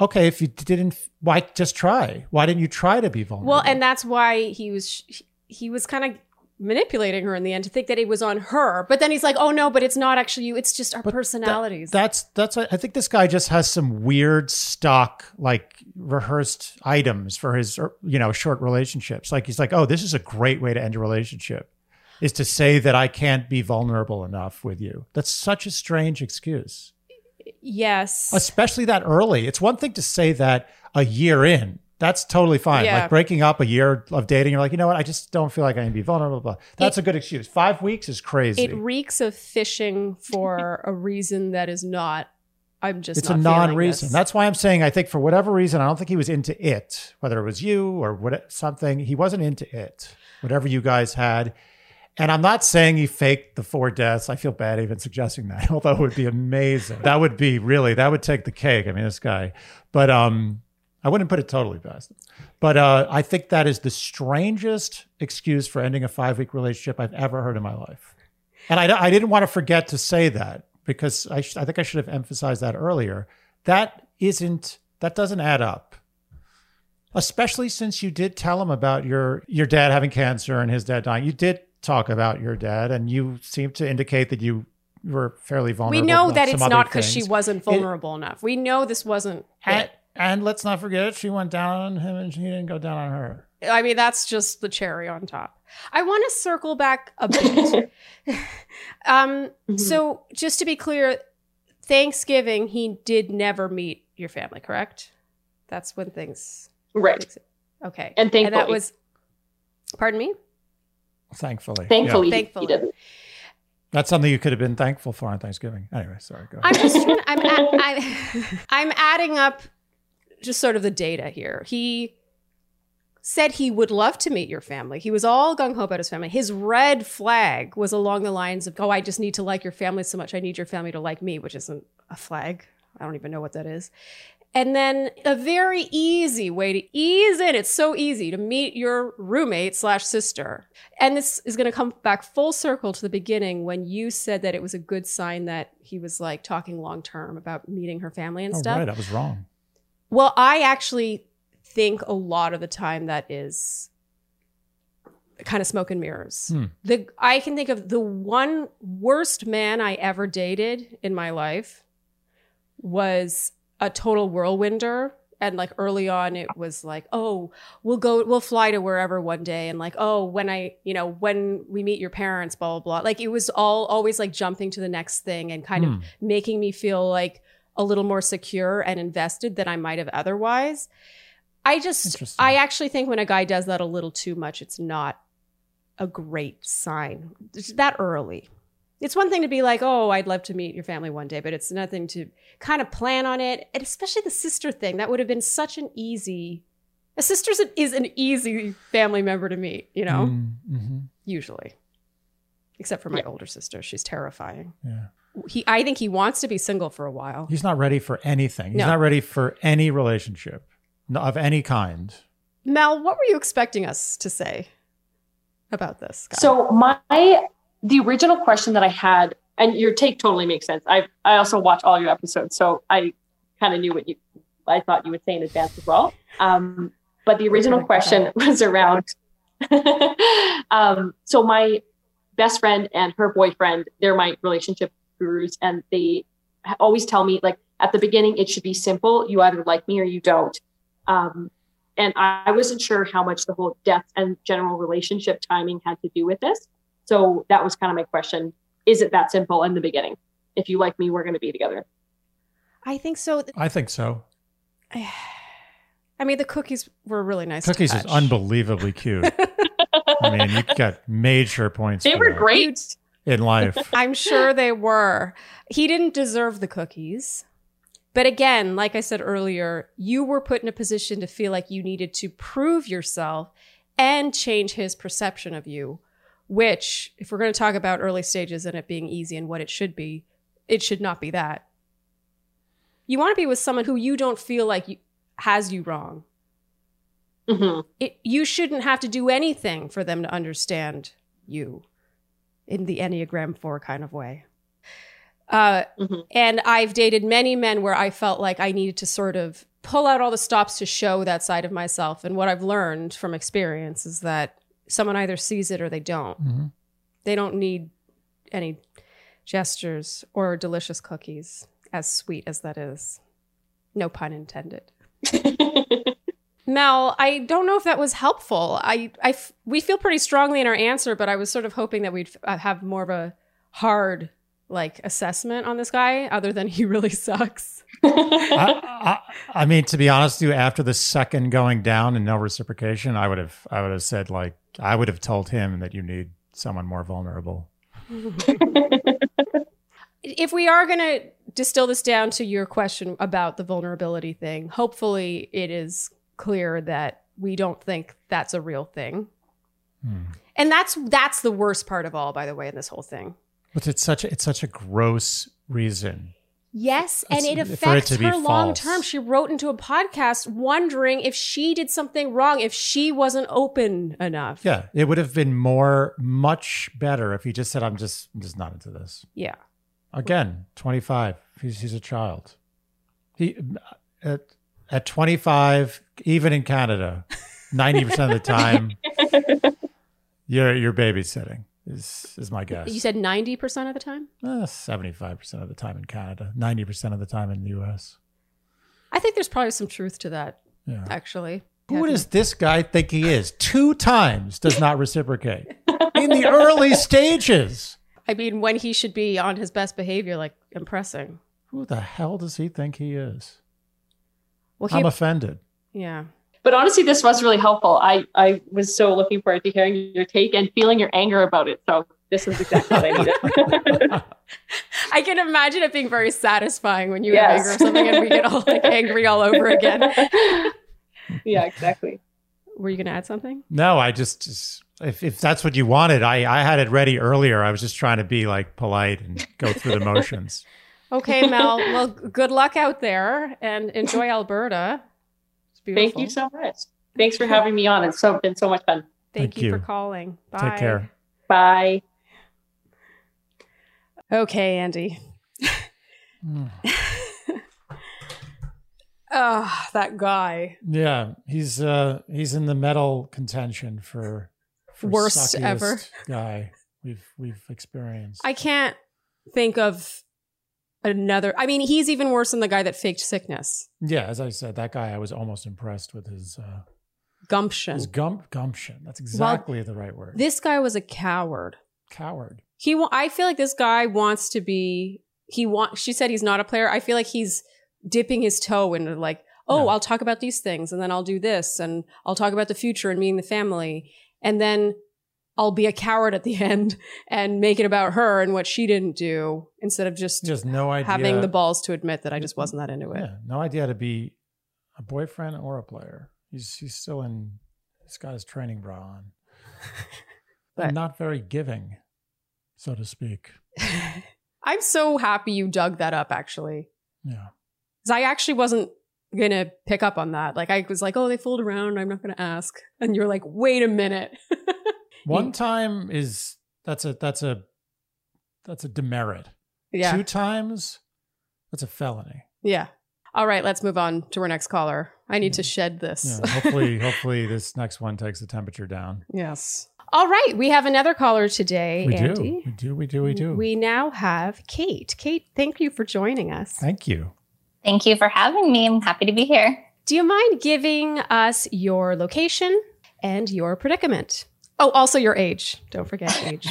Speaker 2: okay, if you didn't, why just try? Why didn't you try to be vulnerable?
Speaker 1: Well, and that's why he was he was kind of manipulating her in the end to think that it was on her. But then he's like, "Oh no, but it's not actually you. It's just our
Speaker 2: But that-
Speaker 1: personalities."
Speaker 2: that's that's. I think this guy just has some weird stock, like rehearsed items for his, you know, short relationships. Like he's like, oh, this is a great way to end a relationship, is to say that I can't be vulnerable enough with you. That's such a strange excuse.
Speaker 1: yes.
Speaker 2: especially that early. It's one thing to say that a year in. That's totally fine.
Speaker 1: Yeah.
Speaker 2: Like breaking up a year of dating, you're like, you know what? I just don't feel like I can be vulnerable. Blah. That's a good excuse. Five weeks is crazy.
Speaker 1: it reeks of fishing for a reason that is not I'm just
Speaker 2: it's a non-reason. That's why I'm saying I think for whatever reason, I don't think he was into it, whether it was you or what something. He wasn't into it. Whatever you guys had. And I'm not saying he faked the four deaths. I feel bad even suggesting that, although it would be amazing. that would be really that would take the cake. I mean, this guy. But um I wouldn't put it totally past him. But uh, I think that is the strangest excuse for ending a five week relationship I've ever heard in my life. And I, I didn't want to forget to say that because I, sh- I think I should have emphasized that earlier. That isn't, that doesn't add up. Especially since you did tell him about your your dad having cancer and his dad dying. You did talk about your dad, and you seem to indicate that you were fairly vulnerable.
Speaker 1: we
Speaker 2: know
Speaker 1: that it's not because she wasn't vulnerable enough. We know this wasn't.
Speaker 2: And,
Speaker 1: it.
Speaker 2: and let's not forget, she went down on him, and he didn't go down on her.
Speaker 1: I mean, that's just the cherry on top. I want to circle back a bit. um,
Speaker 3: Mhm.
Speaker 1: So, just to be clear, Thanksgiving, he did never meet your family, correct? That's when things.
Speaker 3: right.
Speaker 1: Okay.
Speaker 3: And thankfully,
Speaker 1: that was. Pardon me?
Speaker 2: Thankfully,
Speaker 3: thankfully,
Speaker 2: Yeah.
Speaker 1: Thankfully.
Speaker 3: he didn't.
Speaker 2: that's something you could have been thankful for on Thanksgiving. Anyway, sorry. Go ahead.
Speaker 1: I'm just trying. I'm, a- I'm, I'm adding up just sort of the data here. He said he would love to meet your family. He was all gung ho about his family. His red flag was along the lines of, "Oh, I just need to like your family so much. I need your family to like me," which isn't a flag. I don't even know what that is. And then a very easy way to ease in. It's so easy to meet your roommate slash sister. And this is going to come back full circle to the beginning when you said that it was a good sign that he was like talking long term about meeting her family and
Speaker 2: Oh,
Speaker 1: stuff.
Speaker 2: right, I was wrong.
Speaker 1: Well, I actually think a lot of the time that is kind of smoke and mirrors.
Speaker 2: Hmm.
Speaker 1: The I can think of the one worst man I ever dated in my life was a total whirlwinder. And like early on, it was like, oh, we'll go, we'll fly to wherever one day. And like, oh, when I, you know, when we meet your parents, blah, blah, blah. Like it was all always like jumping to the next thing and kind
Speaker 2: Hmm.
Speaker 1: of making me feel like a little more secure and invested than I might have otherwise. I just, I actually think when a guy does that a little too much, it's not a great sign It's that early. It's one thing to be like, oh, I'd love to meet your family one day, but it's nothing to kind of plan on it. And especially the sister thing, that would have been such an easy. A sister is an easy family member to meet, you know,
Speaker 2: Mm, mhm.
Speaker 1: usually. Except for my
Speaker 3: Yeah.
Speaker 1: older sister. She's terrifying.
Speaker 2: Yeah.
Speaker 1: He, I think he wants to be single for a while.
Speaker 2: He's not ready for anything. He's
Speaker 1: No.
Speaker 2: not ready for any relationship no- of any kind.
Speaker 1: Mel, what were you expecting us to say about this? Guy?
Speaker 3: So my the original question that I had, and your take totally makes sense. I I also watch all your episodes, so I kind of knew what you I thought you would say in advance as well. Um, but the original question was around. um, so my best friend and her boyfriend, they're my relationship gurus, and they always tell me like at the beginning it should be simple. You either like me or you don't. Um, and I, I wasn't sure how much the whole death and general relationship timing had to do with this. So that was kind of my question. Is it that simple in the beginning? If you like me, we're going to be together.
Speaker 1: I think so.
Speaker 2: I think so.
Speaker 1: I mean, the cookies were really nice.
Speaker 2: Cookies
Speaker 1: to
Speaker 2: is unbelievably cute. I mean, you got major points
Speaker 3: They were
Speaker 2: that
Speaker 3: great.
Speaker 2: in life.
Speaker 1: I'm sure they were. He didn't deserve the cookies. But again, like I said earlier, you were put in a position to feel like you needed to prove yourself and change his perception of you, which, if we're going to talk about early stages and it being easy and what it should be, it should not be that. You want to be with someone who you don't feel like you, has you wrong.
Speaker 3: hmm
Speaker 1: It, you shouldn't have to do anything for them to understand you in the Enneagram 4 kind of way. Uh,
Speaker 3: Mhm.
Speaker 1: And I've dated many men where I felt like I needed to sort of pull out all the stops to show that side of myself. And what I've learned from experience is that someone either sees it or they don't.
Speaker 2: Mhm.
Speaker 1: They don't need any gestures or delicious cookies, as sweet as that is. No pun intended. Mel, I don't know if that was helpful. I, I f- we feel pretty strongly in our answer, but I was sort of hoping that we'd uh, have more of a hard like assessment on this guy, other than he really sucks.
Speaker 2: I, I, I mean, to be honest with you, after the second going down and no reciprocation, I would have, I would have said like, I would have told him that you need someone more vulnerable.
Speaker 1: if we are going to distill this down to your question about the vulnerability thing, hopefully it is clear that we don't think that's a real thing.
Speaker 2: Hmm.
Speaker 1: And that's that's the worst part of all, by the way, in this whole thing.
Speaker 2: But it's such a, it's such a gross reason.
Speaker 1: Yes, and it
Speaker 2: it
Speaker 1: affects
Speaker 2: to
Speaker 1: her long term. She wrote into a podcast wondering if she did something wrong, if she wasn't open enough.
Speaker 2: Yeah, it would have been more, much better if he just said, "I'm just, I'm just not into this."
Speaker 1: Yeah.
Speaker 2: Again, 25. He's he's a child. He at at 25, even in Canada, 90 percent of the time, you're you're babysitting. Is is my guess.
Speaker 1: You said 90% of the time?
Speaker 2: Uh, seventy-five percent of the time in Canada, ninety percent of the time in the U.S.
Speaker 1: I think there's probably some truth to that,
Speaker 2: Yeah.
Speaker 1: actually.
Speaker 2: Who does this guy think he is? Two times does not reciprocate in the early stages.
Speaker 1: I mean, when he should be on his best behavior, like impressing.
Speaker 2: Who the hell does he think he is?
Speaker 1: Well, he,
Speaker 2: I'm offended.
Speaker 1: yeah.
Speaker 3: But honestly, this was really helpful. I, I was so looking forward to hearing your take and feeling your anger about it. So this is exactly what I needed.
Speaker 1: I can imagine it being very satisfying when you
Speaker 3: Yes.
Speaker 1: have anger or something and we get all like angry all over again.
Speaker 3: yeah, exactly.
Speaker 1: Were you going to add something?
Speaker 2: No, I just, just if, if that's what you wanted, I, I had it ready earlier. I was just trying to be like polite and go through the motions.
Speaker 1: Okay, Mel. well, good luck out there and enjoy Alberta. It's beautiful.
Speaker 3: Thank you so much. Thanks for having me on. It's so been so much fun.
Speaker 1: Thank,
Speaker 2: Thank
Speaker 1: you, for calling. Bye.
Speaker 2: Take care.
Speaker 3: Bye.
Speaker 1: Okay, Andy.
Speaker 2: Mm.
Speaker 1: Oh, that guy.
Speaker 2: Yeah, he's uh he's in the medal contention for, for
Speaker 1: Worst ever.
Speaker 2: guy we've we've experienced.
Speaker 1: I can't think of another. I mean, he's even worse than the guy that faked sickness.
Speaker 2: yeah, as I said, that guy I was almost impressed with his uh
Speaker 1: Gumption.
Speaker 2: his gump gumption. That's exactly the right word.
Speaker 1: This guy was a coward.
Speaker 2: Coward.
Speaker 1: He, I feel like this guy wants to be. He want. She said he's not a player. I feel like he's dipping his toe into like, oh,
Speaker 2: No.
Speaker 1: I'll talk about these things, and then I'll do this, and I'll talk about the future and me and the family, and then I'll be a coward at the end and make it about her and what she didn't do instead of just
Speaker 2: Just no idea.
Speaker 1: having the balls to admit that I just wasn't that into it.
Speaker 2: Yeah, no idea to be a boyfriend or a player. He's he's still in. He's got his training bra on,
Speaker 1: But-
Speaker 2: not very giving, so to speak.
Speaker 1: I'm so happy you dug that up, actually.
Speaker 2: Yeah.
Speaker 1: Because I actually wasn't going to pick up on that. Like, I was like, oh, they fooled around. I'm not going to ask. And you're like, wait a minute.
Speaker 2: One time is that's a that's a that's a demerit.
Speaker 1: yeah.
Speaker 2: Two times, that's a felony.
Speaker 1: Yeah. All right, let's move on to our next caller. I need to shed this.
Speaker 2: Yeah. Hopefully, hopefully this next one takes the temperature down.
Speaker 1: yes. All right, we have another caller today,
Speaker 2: We
Speaker 1: Andy.
Speaker 2: do. We do. We do. We do.
Speaker 1: We now have Kate. Kate, thank you for joining us.
Speaker 2: Thank you.
Speaker 4: Thank you for having me. I'm happy to be here.
Speaker 1: Do you mind giving us your location and your predicament? Oh, also your age. Don't forget age.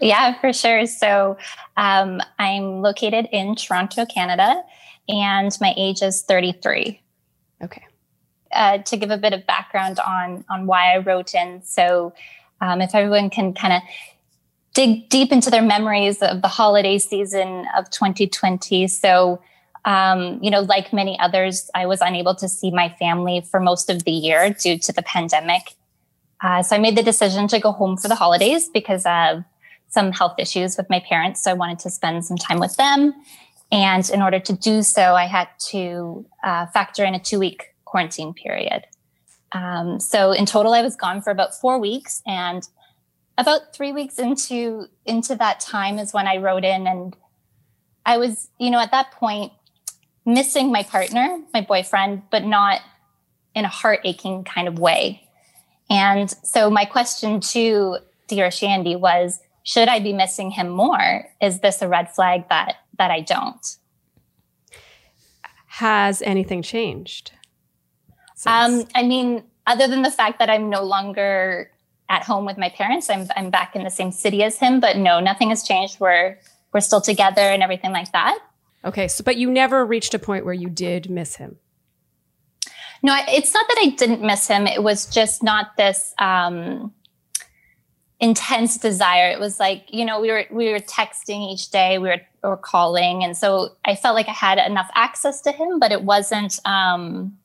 Speaker 4: yeah, for sure. So um, I'm located in Toronto, Canada, and my age is 33.
Speaker 1: Okay.
Speaker 4: Uh, to give a bit of background on on why I wrote in, so um, if everyone can kind of dig deep into their memories of the holiday season of 2020, so. Um, you know, like many others, I was unable to see my family for most of the year due to the pandemic. Uh, so I made the decision to go home for the holidays because of some health issues with my parents. So I wanted to spend some time with them. And in order to do so, I had to uh, factor in a two week quarantine period. Um, so in total, I was gone for about four weeks. And about three weeks into, into that time is when I wrote in and I was, you know, at that point, missing my partner, my boyfriend, but not in a heart aching kind of way. And so my question to dear Shandy was, should I be missing him more? Is this a red flag that that I don't?
Speaker 1: Has anything changed?
Speaker 4: Um, I mean, other than the fact that I'm no longer at home with my parents, I'm I'm back in the same city as him, but no, nothing has changed. We're we're still together and everything like that.
Speaker 1: okay, so but you never reached a point where you did miss him.
Speaker 4: No, it's not that I didn't miss him. It was just not this. Um, intense desire. It was like, you know, we were we were texting each day, we were or calling. And so I felt like I had enough access to him, but it wasn't um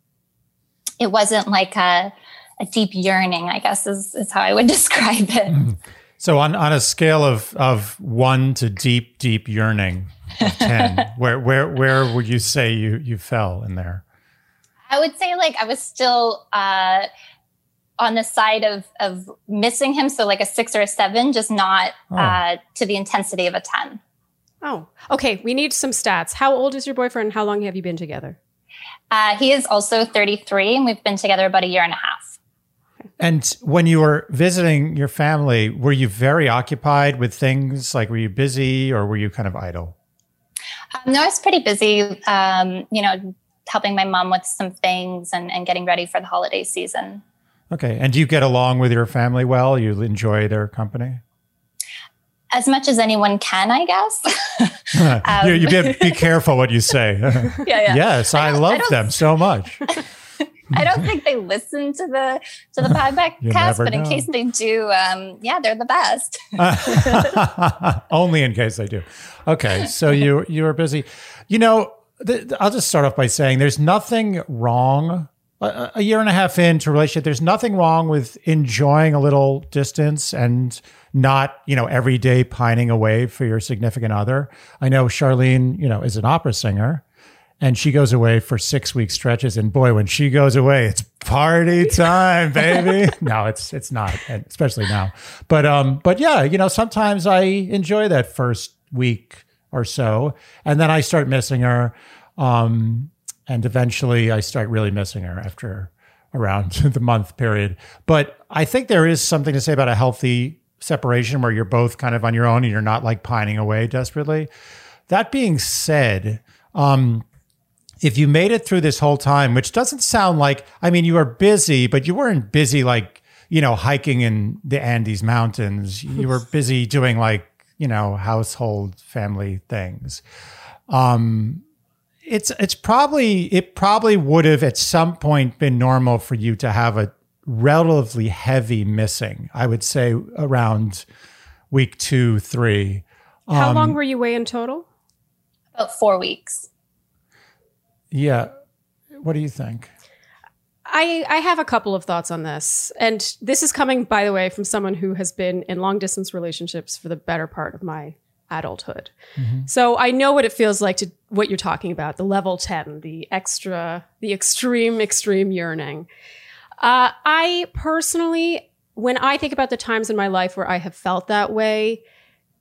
Speaker 4: it wasn't like a a deep yearning, I guess is is how I would describe it.
Speaker 2: So on, on a scale of of one to deep, deep yearning of ten, where where where would you say you you fell in there?
Speaker 4: I would say like I was still uh on the side of of missing him, so like a six or a seven, just not oh. uh, to the intensity of a ten.
Speaker 1: Oh, okay. We need some stats. How old is your boyfriend? How long have you been together?
Speaker 4: Uh, he is also 33, and we've been together about a year and a half.
Speaker 2: And when you were visiting your family, were you very occupied with things? Like, were you busy or were you kind of idle?
Speaker 4: Um, no, I was pretty busy. Um, you know, helping my mom with some things and, and getting ready for the holiday season.
Speaker 2: Okay. And do you get along with your family well? You enjoy their company?
Speaker 4: As much as anyone can, I guess.
Speaker 2: um, you, you be, be, careful what you say.
Speaker 4: yeah, yeah.
Speaker 2: Yes, I, I love I them so much.
Speaker 4: I don't think they listen to the to the podcast, but in case they do, um, yeah, they're the best.
Speaker 2: Only in case they do. Okay, so you you are busy. You know, th- I'll just start off by saying there's nothing wrong a, year and a half into a relationship, there's nothing wrong with enjoying a little distance and not, you know, every day pining away for your significant other. I know Sharleen, you know, is an opera singer and she goes away for six week stretches. And boy, when she goes away, it's party time, baby. no, it's it's not, especially now. But um, but yeah, you know, sometimes I enjoy that first week or so, and then I start missing her. Um, and eventually I start really missing her after around the month period. But I think there is something to say about a healthy separation where you're both kind of on your own and you're not like pining away desperately. That being said, um, if you made it through this whole time, which doesn't sound like, I mean, you were busy, but you weren't busy like, you know, hiking in the Andes Mountains. You were busy doing like, you know, household family things. Um, it's it's probably it probably would have at some point been normal for you to have a relatively heavy missing. I would say around week two, three.
Speaker 1: How um, long were you away in total?
Speaker 4: About four weeks.
Speaker 2: Yeah. What do you think?
Speaker 1: I, I have a couple of thoughts on this. And this is coming, by the way, from someone who has been in long distance relationships for the better part of my adulthood. Mm-hmm. So I know what it feels like to what you're talking about, the level 10, the extra, the extreme, extreme yearning. Uh, I personally, when I think about the times in my life where I have felt that way,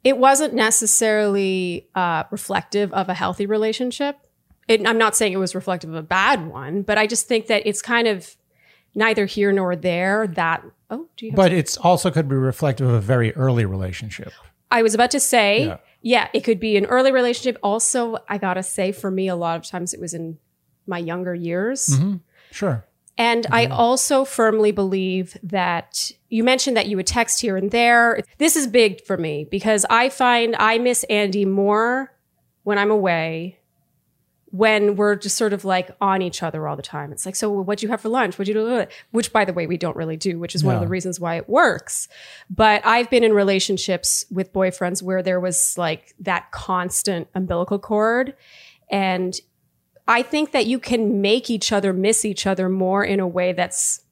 Speaker 1: it wasn't necessarily uh, reflective of a healthy relationship. It, I'm not saying it was reflective of a bad one, but I just think that it's kind of neither here nor there. That oh, do you?
Speaker 2: but it's also could be reflective of a very early relationship.
Speaker 1: I was about to say, yeah. yeah, it could be an early relationship. Also, I gotta say, for me, a lot of times it was in my younger years.
Speaker 2: Mm-hmm. Sure.
Speaker 1: And mm-hmm. I also firmly believe that you mentioned that you would text here and there. This is big for me because I find I miss Andy more when I'm away when we're just sort of like on each other all the time. It's like, so what'd you have for lunch? What'd you do? Which, by the way, we don't really do, which is one of the reasons why it works. But I've been in relationships with boyfriends where there was like that constant umbilical cord. And I think that you can make each other miss each other more in a way that's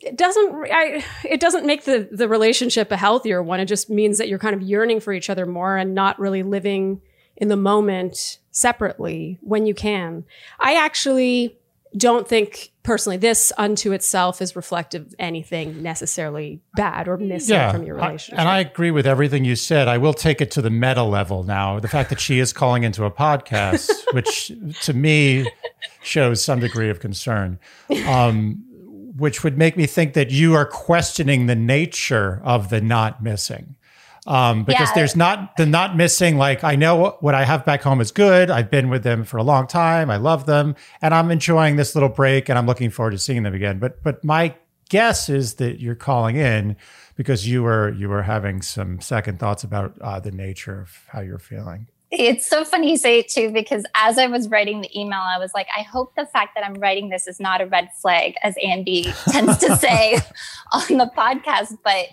Speaker 1: it doesn't I, it doesn't make the the relationship a healthier one it just means that you're kind of yearning for each other more and not really living in the moment separately when you can. I actually don't think personally this unto itself is reflective of anything necessarily bad or missing yeah, from your relationship.
Speaker 2: I, and I agree with everything you said. I will take it to the meta level now. The fact that she is calling into a podcast, which to me shows some degree of concern. Um, which would make me think that you are questioning the nature of the not missing um, because yeah. there's not the not missing like I know what I have back home is good. I've been with them for a long time. I love them, and I'm enjoying this little break, and I'm looking forward to seeing them again. But but my guess is that you're calling in because you were you were having some second thoughts about uh, the nature of how you're feeling.
Speaker 4: It's so funny you say it too, because as I was writing the email, I was like, I hope the fact that I'm writing this is not a red flag, as Andy tends to say on the podcast. But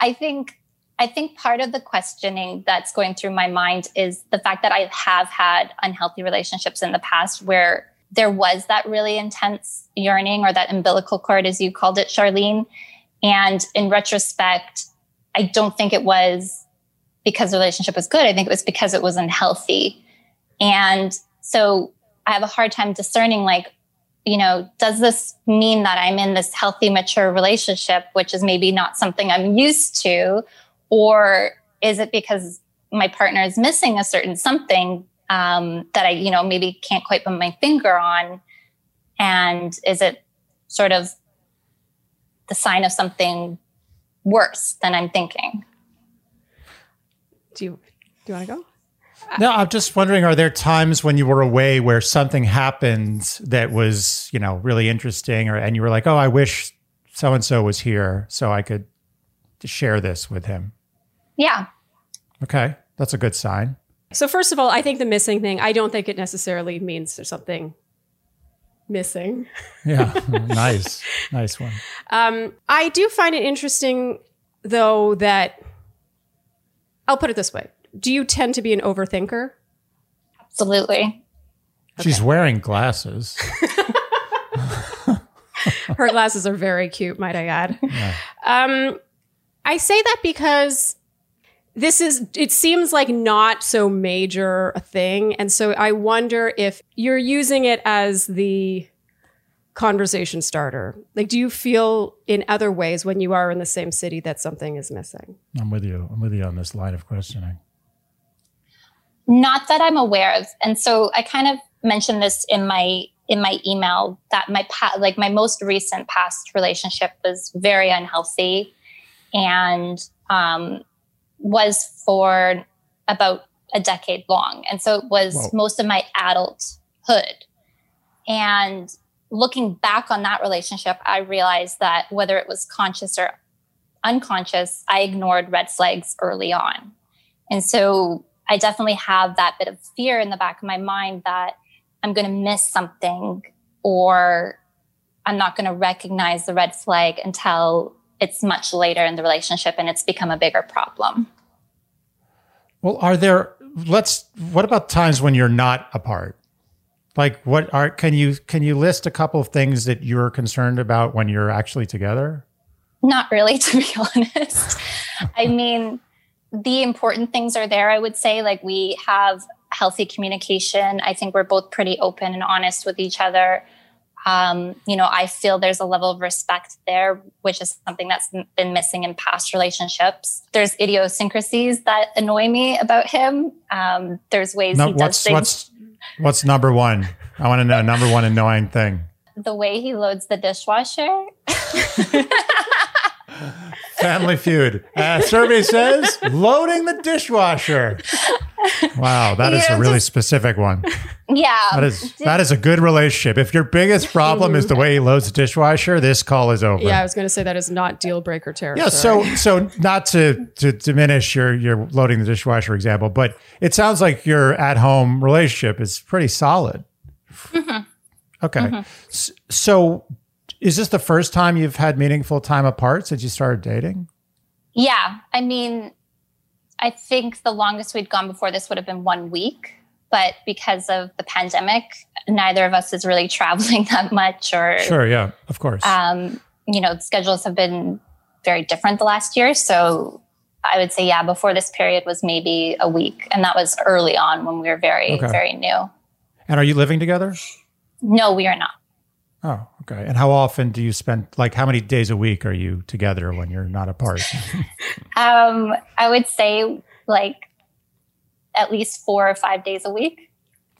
Speaker 4: I think I think part of the questioning that's going through my mind is the fact that I have had unhealthy relationships in the past where there was that really intense yearning or that umbilical cord, as you called it, Sharleen. And in retrospect, I don't think it was because the relationship was good. I think it was because it was unhealthy. And so I have a hard time discerning, like, you know, does this mean that I'm in this healthy, mature relationship, which is maybe not something I'm used to? Or is it because my partner is missing a certain something um, that I, you know, maybe can't quite put my finger on? And is it sort of the sign of something worse than I'm thinking?
Speaker 1: Do you do you want to go?
Speaker 2: No, I'm just wondering are there times when you were away where something happened that was, you know, really interesting or and you were like, "Oh, I wish so and so was here so I could share this with him."
Speaker 4: Yeah.
Speaker 2: Okay. That's a good sign.
Speaker 1: So first of all, I think the missing thing, I don't think it necessarily means there's something missing.
Speaker 2: Yeah. nice. Nice one.
Speaker 1: Um, I do find it interesting though that I'll put it this way. Do you tend to be an overthinker?
Speaker 4: Absolutely.
Speaker 2: She's wearing glasses.
Speaker 1: Her glasses are very cute, might I add. Um, I say that because this is, it seems like not so major a thing. And so I wonder if you're using it as the conversation starter. Like, do you feel in other ways when you are in the same city that something is missing?
Speaker 2: I'm with you. I'm with you on this line of questioning.
Speaker 4: Not that I'm aware of. And so I kind of mentioned this in my in my email that my past like my most recent past relationship was very unhealthy and um, was for about a decade long. And so it was
Speaker 2: Whoa.
Speaker 4: most of my adulthood. And looking back on that relationship, I realized that whether it was conscious or unconscious, I ignored red flags early on. And so I definitely have that bit of fear in the back of my mind that I'm going to miss something or I'm not going to recognize the red flag until it's much later in the relationship and it's become a bigger problem.
Speaker 2: Well, are there let's what about times when you're not apart? Like what are can you can you list a couple of things that you're concerned about when you're actually together?
Speaker 4: Not really, to be honest. I mean, the important things are there, I would say. Like, we have healthy communication. I think we're both pretty open and honest with each other. Um, you know, I feel there's a level of respect there, which is something that's been missing in past relationships. There's idiosyncrasies that annoy me about him. Um, there's ways
Speaker 2: No,
Speaker 4: he does things.
Speaker 2: what's what's number one? I want to know number one annoying thing.
Speaker 4: the way he loads the dishwasher.
Speaker 2: Family Feud. Uh, survey says loading the dishwasher. Wow, that is
Speaker 4: You
Speaker 2: a really
Speaker 4: just-
Speaker 2: specific one.
Speaker 4: yeah.
Speaker 2: That is that is a good relationship. If your biggest problem is the way he loads the dishwasher, this call is over.
Speaker 1: Yeah, I was going to say that is not deal breaker territory.
Speaker 2: Yeah, so so not to to diminish your your loading the dishwasher example, but it sounds like your at home relationship is pretty solid. Mm-hmm. Okay, mm-hmm. S- so is this the first time you've had meaningful time apart since you started dating?
Speaker 4: Yeah. I mean, I think the longest we'd gone before this would have been one week. But because of the pandemic, neither of us is really traveling that much or,
Speaker 2: Sure, yeah, of course.
Speaker 4: um, you know, schedules have been very different the last year. So I would say, yeah, before this period was maybe a week. And that was early on when we were very,
Speaker 2: Okay.
Speaker 4: very new.
Speaker 2: and are you living together?
Speaker 4: No, we are not.
Speaker 2: Oh, okay. And how often do you spend like how many days a week are you together when you're not apart?
Speaker 4: Um, I would say like at least four or five days a week.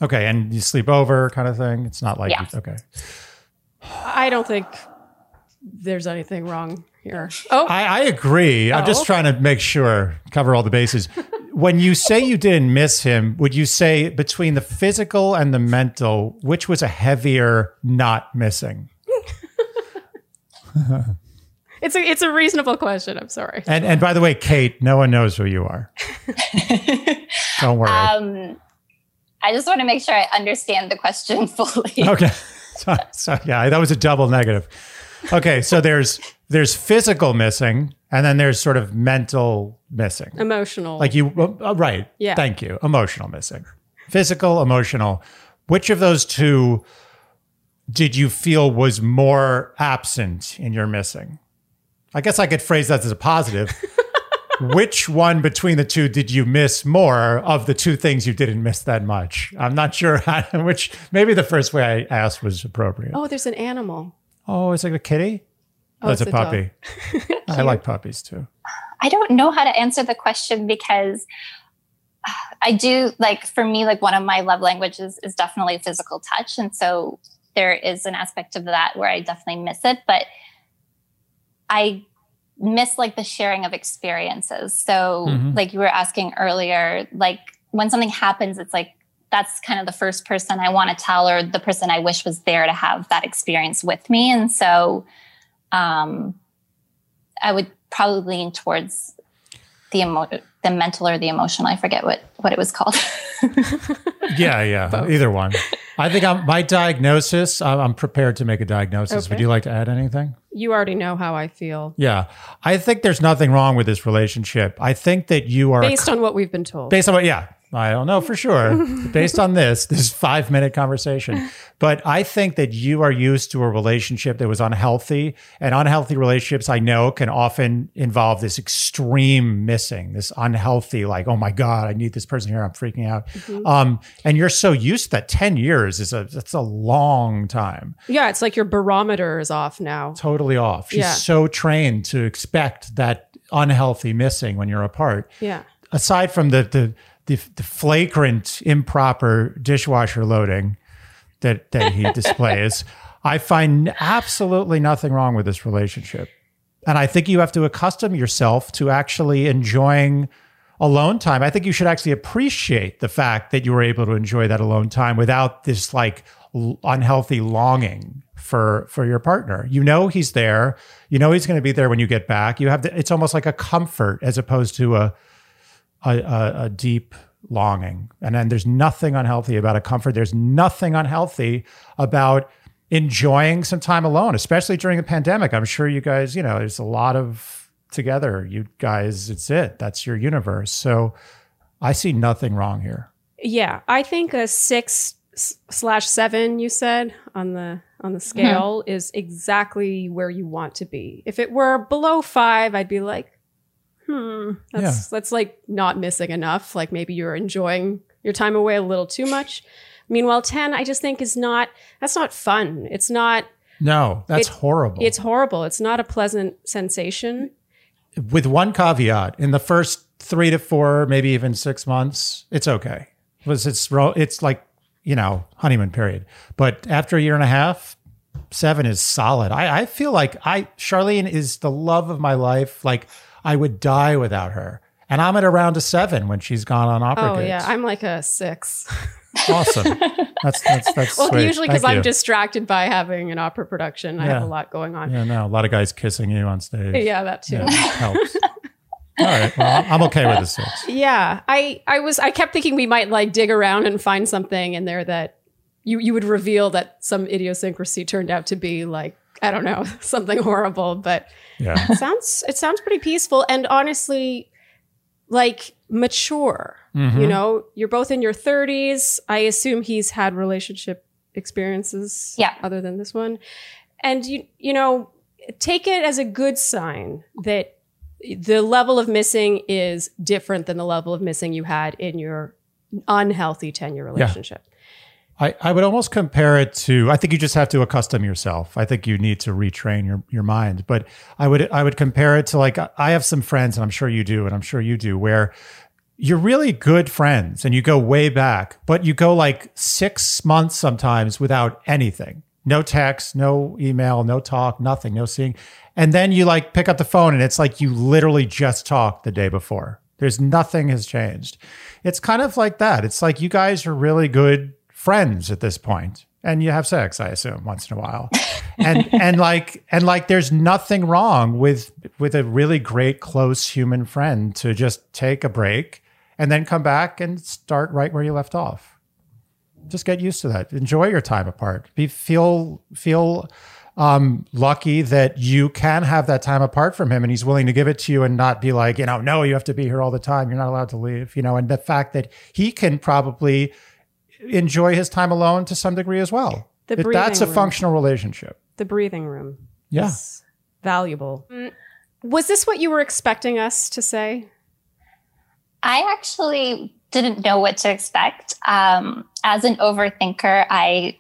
Speaker 2: okay, and you sleep over kind of thing. It's not like
Speaker 4: Yeah.
Speaker 2: okay.
Speaker 1: I don't think there's anything wrong here. Oh,
Speaker 2: I, I agree. I'm
Speaker 1: Oh.
Speaker 2: just trying to make sure, cover all the bases. when you say you didn't miss him, would you say between the physical and the mental, which was a heavier not missing?
Speaker 1: it's a it's a reasonable question. I'm sorry.
Speaker 2: And and by the way, Kate, no one knows who you are. Don't worry.
Speaker 4: Um, I just want to make sure I understand the question fully.
Speaker 2: okay. So, so yeah, that was a double negative. Okay, so there's there's physical missing, And then there's sort of mental missing.
Speaker 1: Emotional.
Speaker 2: Like you, uh, right.
Speaker 1: Yeah.
Speaker 2: Thank you. Emotional missing. Physical, emotional. Which of those two did you feel was more absent in your missing? I guess I could phrase that as a positive. Which one between the two did you miss more of the two things you didn't miss that much? I'm not sure how, which, maybe the first way I asked was appropriate.
Speaker 1: oh, there's an animal.
Speaker 2: Oh, it's like a kitty?
Speaker 1: Oh,
Speaker 2: Oh, it's,
Speaker 1: it's
Speaker 2: a
Speaker 1: a
Speaker 2: puppy. I like puppies too.
Speaker 4: I don't know how to answer the question because I do like for me like one of my love languages is definitely physical touch and so there is an aspect of that where I definitely miss it but I miss like the sharing of experiences so
Speaker 2: Mhm.
Speaker 4: like you were asking earlier like when something happens it's like that's kind of the first person I want to tell or the person I wish was there to have that experience with me and so um I would probably lean towards the emo- the mental or the emotional. I forget what what it was called.
Speaker 2: Yeah, yeah,
Speaker 1: Both.
Speaker 2: either one. I think I'm, my diagnosis, I'm, I'm prepared to make a diagnosis. Would you like to add anything?
Speaker 1: You already know how I feel
Speaker 2: Yeah. I think there's nothing wrong with this relationship. I think that you are
Speaker 1: based on what we've been told.
Speaker 2: based on what yeah i don't know for sure. Based on this this five minute conversation. But i think that you are used to a relationship that was unhealthy and unhealthy relationships i know can often involve this extreme missing this unhealthy like oh my god i need this person here. I'm freaking out. Um, and you're so used to that. 10 years is a that's a long time.
Speaker 1: Yeah, it's like your barometer is off now.
Speaker 2: totally off. She's
Speaker 1: Yeah.
Speaker 2: so trained to expect that unhealthy missing when you're apart.
Speaker 1: Yeah.
Speaker 2: aside from the the the, the flagrant improper dishwasher loading that that he displays, I find absolutely nothing wrong with this relationship. And I think you have to accustom yourself to actually enjoying alone time. I think you should actually appreciate the fact that you were able to enjoy that alone time without this like l- unhealthy longing for for your partner. You know he's there. You know he's going to be there when you get back. You have the, it's almost like a comfort as opposed to a a, a, a deep longing. And then there's nothing unhealthy about a comfort. There's nothing unhealthy about enjoying some time alone, especially during a pandemic. I'm sure you guys, you know, there's a lot of together. You guys, it's it. That's your universe. So I see nothing wrong here.
Speaker 1: Yeah, I think a six slash seven. You said on the on the mm-hmm. scale is exactly where you want to be. If it were below five, I'd be like, hmm, that's that's like not missing enough. Like maybe you're enjoying your time away a little too much. Meanwhile, ten, I just think is not. That's not fun. It's not.
Speaker 2: No, that's
Speaker 1: It-
Speaker 2: horrible.
Speaker 1: It's horrible. It's not a pleasant sensation.
Speaker 2: with one caveat in the first three to four maybe even six months it's okay because it's it's like you know honeymoon period but after a year and a half seven is solid i, I feel like i Sharleen is the love of my life like i would die without her and i'm at around a seven when she's gone on opera
Speaker 1: Oh
Speaker 2: gigs.
Speaker 1: yeah, I'm like a six.
Speaker 2: awesome that's that's that's
Speaker 1: well,
Speaker 2: sweet.
Speaker 1: usually because I'm
Speaker 2: you.
Speaker 1: distracted by having an opera production. I have a lot going on.
Speaker 2: yeah no a lot of guys kissing you on stage
Speaker 1: Yeah, that too.
Speaker 2: Yeah, helps all right well i'm okay with a six
Speaker 1: Yeah, I I was I kept thinking we might like dig around and find something in there that you you would reveal that some idiosyncrasy turned out to be like I don't know something horrible, but
Speaker 2: yeah
Speaker 1: it sounds it sounds pretty peaceful and honestly like mature.
Speaker 2: Mhm.
Speaker 1: You know, you're both in your 30s. I assume he's had relationship experiences
Speaker 4: Yeah.
Speaker 1: other than this one. And you you know, take it as a good sign that the level of missing is different than the level of missing you had in your unhealthy 10 year relationship.
Speaker 2: I, I would almost compare it to I think you just have to accustom yourself. I think you need to retrain your, your mind. But I would I would compare it to like I have some friends, and I'm sure you do, and I'm sure you do, where you're really good friends and you go way back, but you go like six months sometimes without anything. No text, no email, no talk, nothing, no seeing. And then you like pick up the phone and it's like you literally just talked the day before. There's nothing has changed. It's kind of like that. It's like you guys are really good friends at this point and you have sex i assume once in a while. And and like and like there's nothing wrong with with a really great close human friend to just take a break and then come back and start right where you left off. Just get used to that. Enjoy your time apart. Be feel feel um, lucky that you can have that time apart from him and he's willing to give it to you and not be like, you know, no, you have to be here all the time. You're not allowed to leave, you know, and the fact that he can probably enjoy his time alone to some degree as well.
Speaker 1: The
Speaker 2: It- that's a
Speaker 1: room.
Speaker 2: functional relationship.
Speaker 1: The breathing room.
Speaker 2: Yeah.
Speaker 1: valuable. Was this what you were expecting us to say?
Speaker 4: I actually didn't know what to expect. Um, as an overthinker, I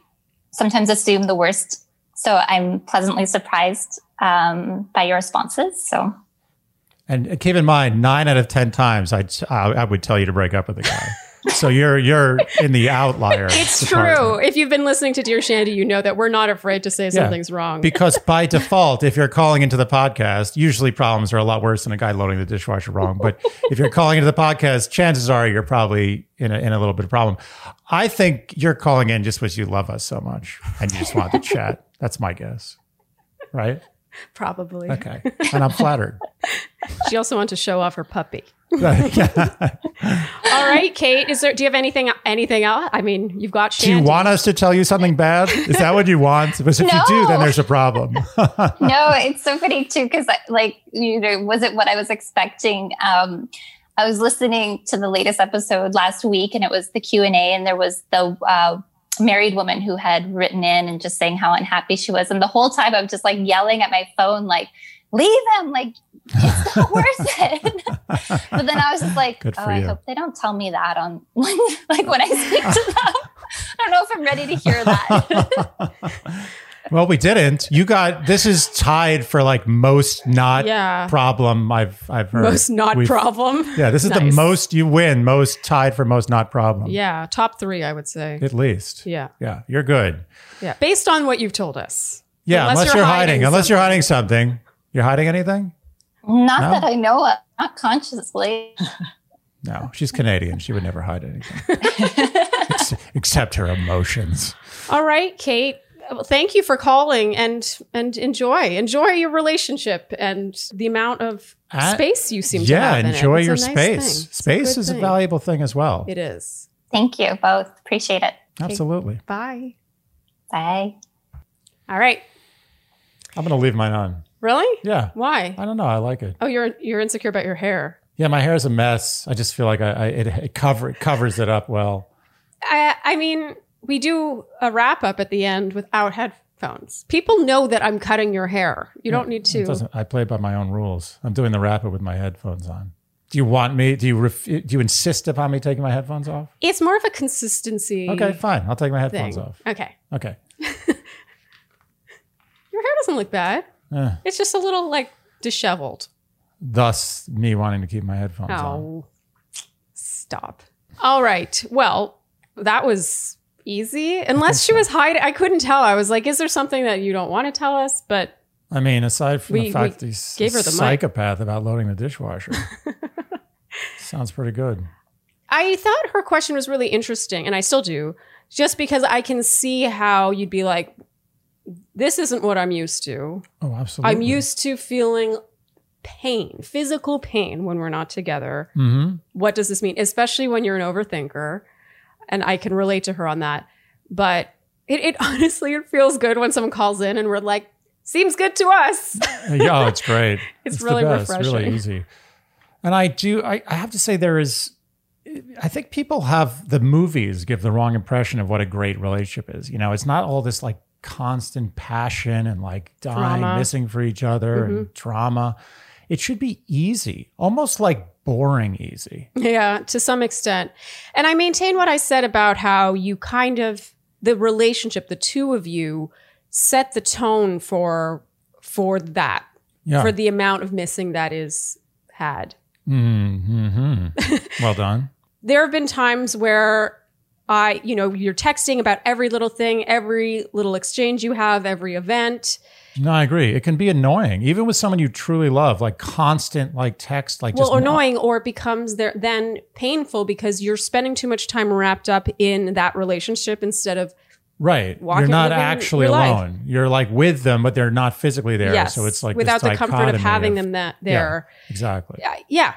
Speaker 4: sometimes assume the worst. So I'm pleasantly surprised um, by your responses. So
Speaker 2: And keep in mind, nine out of 10 times I'd, I I would tell you to break up with the guy. so you're, you're in the outlier.
Speaker 1: It's true. If you've been listening to Dear Shandy, you know that we're not afraid to say
Speaker 2: Yeah.
Speaker 1: something's wrong.
Speaker 2: because by default, if you're calling into the podcast, usually problems are a lot worse than a guy loading the dishwasher wrong. But if you're calling into the podcast, chances are you're probably in a, in a little bit of problem. I think you're calling in just because you love us so much and you just want to chat. That's my guess. Right?
Speaker 1: Probably.
Speaker 2: Okay. And I'm flattered.
Speaker 1: She also wants to show off her puppy.
Speaker 2: Yeah.
Speaker 1: All right, Kate. Is there? Do you have anything? Anything else? I mean, you've got
Speaker 2: Do you want us to tell you something bad? Is that what you want? Because if you do, then there's a problem.
Speaker 4: no, it's so funny too because like you know, was it what I was expecting? Um, I was listening to the latest episode last week, and it was the Q and A, and there was the uh, married woman who had written in and just saying how unhappy she was, and the whole time I'm just like yelling at my phone, like, "Leave him! Like, it's not worth it." but then I was just like,
Speaker 2: Good
Speaker 4: "Oh, I
Speaker 2: you.
Speaker 4: hope they don't tell me that on like when I speak to them." I don't know if I'm ready to hear that.
Speaker 2: well, we didn't. You got this is tied for like most not
Speaker 1: Yeah.
Speaker 2: problem I've I've heard.
Speaker 1: Most not
Speaker 2: We've-
Speaker 1: problem.
Speaker 2: Yeah, this is the most you win, most tied for most not problem.
Speaker 1: Yeah, top three, I would say.
Speaker 2: At least.
Speaker 1: Yeah,
Speaker 2: Yeah, you're good.
Speaker 1: yeah. Based on what you've told us.
Speaker 2: Yeah, unless,
Speaker 1: Unless
Speaker 2: you're,
Speaker 1: you're
Speaker 2: hiding.
Speaker 1: hiding
Speaker 2: Unless you're hiding something. You're hiding anything?
Speaker 4: Not
Speaker 2: No?
Speaker 4: that I know of, not consciously.
Speaker 2: No, she's Canadian. She would never hide anything. Ex- except her emotions.
Speaker 1: All right, Kate. Well, Thank you for calling and and enjoy enjoy your relationship and the amount of
Speaker 2: Uh,
Speaker 1: space you seem to have. in it.
Speaker 2: Yeah, enjoy
Speaker 1: It's a
Speaker 2: your
Speaker 1: nice
Speaker 2: space.
Speaker 1: thing. It's a
Speaker 2: Space
Speaker 1: good
Speaker 2: is a valuable thing as well.
Speaker 1: It is.
Speaker 4: Thank you both. Appreciate it.
Speaker 2: Absolutely.
Speaker 1: Bye.
Speaker 4: Bye.
Speaker 1: All right.
Speaker 2: I'm going to leave mine on.
Speaker 1: Really?
Speaker 2: Yeah.
Speaker 1: Why?
Speaker 2: I don't know. I like it.
Speaker 1: Oh, you're you're insecure about your hair.
Speaker 2: Yeah, my hair is a mess. I just feel like I, I it, it cover it covers it up well.
Speaker 1: I I mean, we do a wrap up at the end without headphones. People know that I'm cutting your hair. You don't need
Speaker 2: It
Speaker 1: to.
Speaker 2: doesn't. I play by my own rules. I'm doing the wrap up with my headphones on. Do you want me? Do you ref, do you insist upon me taking my headphones off?
Speaker 1: It's more of a consistency.
Speaker 2: Okay, fine. I'll take my headphones
Speaker 1: thing.
Speaker 2: off.
Speaker 1: Okay.
Speaker 2: Okay.
Speaker 1: Your hair doesn't look bad.
Speaker 2: Eh,
Speaker 1: It's just a little like disheveled.
Speaker 2: thus, me wanting to keep my headphones on.
Speaker 1: Oh, stop. All right. Well, that was easy. Unless she was hiding, I couldn't tell. I was like, is there something that you don't want to tell us? But
Speaker 2: I mean, aside from
Speaker 1: We-
Speaker 2: the fact he's
Speaker 1: gave
Speaker 2: a
Speaker 1: her the mic.
Speaker 2: psychopath about loading the dishwasher, sounds pretty good.
Speaker 1: I thought her question was really interesting, and I still do, just because I can see how you'd be like, this isn't what I'm used to.
Speaker 2: Oh, absolutely.
Speaker 1: I'm used to feeling pain, physical pain when we're not together.
Speaker 2: hmm
Speaker 1: What does this mean? Especially when you're an overthinker. And I can relate to her on that. But it, it honestly, it feels good when someone calls in and we're like, seems good to us.
Speaker 2: yeah, oh, it's great.
Speaker 1: It's
Speaker 2: the
Speaker 1: really
Speaker 2: best, Really easy. And I do. I, I have to say, there is. I think people have the movies give the wrong impression of what a great relationship is. You know, it's not all this like constant passion and like dying,
Speaker 1: Drama.
Speaker 2: missing for each other and drama. It should be easy, almost like boring easy.
Speaker 1: Yeah, to some extent. And I maintain what I said about how you kind of the relationship, the two of you set the tone for for that,
Speaker 2: Yeah.
Speaker 1: for the amount of missing that is had.
Speaker 2: Mm-hmm. well done.
Speaker 1: There have been times where I, you know, you're texting about every little thing, every little exchange you have, every event.
Speaker 2: No, I agree. It can be annoying, even with someone you truly love, like constant like text, like
Speaker 1: well, annoying, or it becomes there then painful because you're spending too much time wrapped up in that relationship instead of
Speaker 2: Right.
Speaker 1: walking-
Speaker 2: You're not actually
Speaker 1: your
Speaker 2: alone. You're like with them, but they're not physically there.
Speaker 1: yes,
Speaker 2: So it's like
Speaker 1: without the comfort of having them that there.
Speaker 2: Exactly.
Speaker 1: Yeah, yeah.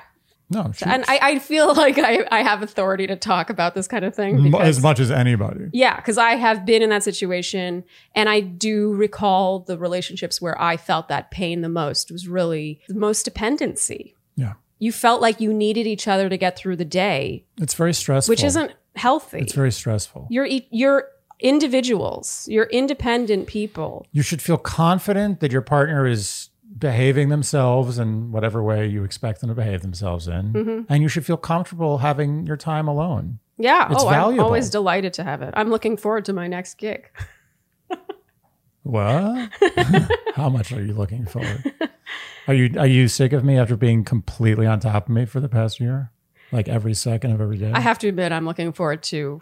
Speaker 2: No, she,
Speaker 1: and I, I feel like I, I have authority to talk about this kind of thing. because-
Speaker 2: as much as anybody.
Speaker 1: Yeah, because I have been in that situation, and I do recall the relationships where I felt that pain the most. It was really the most dependency.
Speaker 2: Yeah.
Speaker 1: You felt like you needed each other to get through the day,
Speaker 2: It's very stressful.
Speaker 1: which isn't healthy.
Speaker 2: It's very stressful.
Speaker 1: you're you're individuals. You're independent people.
Speaker 2: You should feel confident that your partner is behaving themselves in whatever way you expect them to behave themselves in.
Speaker 1: Mm-hmm.
Speaker 2: And you should feel comfortable having your time alone.
Speaker 1: Yeah.
Speaker 2: It's
Speaker 1: oh,
Speaker 2: valuable.
Speaker 1: I'm always delighted to have it. I'm looking forward to my next gig.
Speaker 2: What? How much are you looking forward? Are you are you sick of me after being completely on top of me for the past year? Like every second of every day?
Speaker 1: I have to admit, I'm looking forward to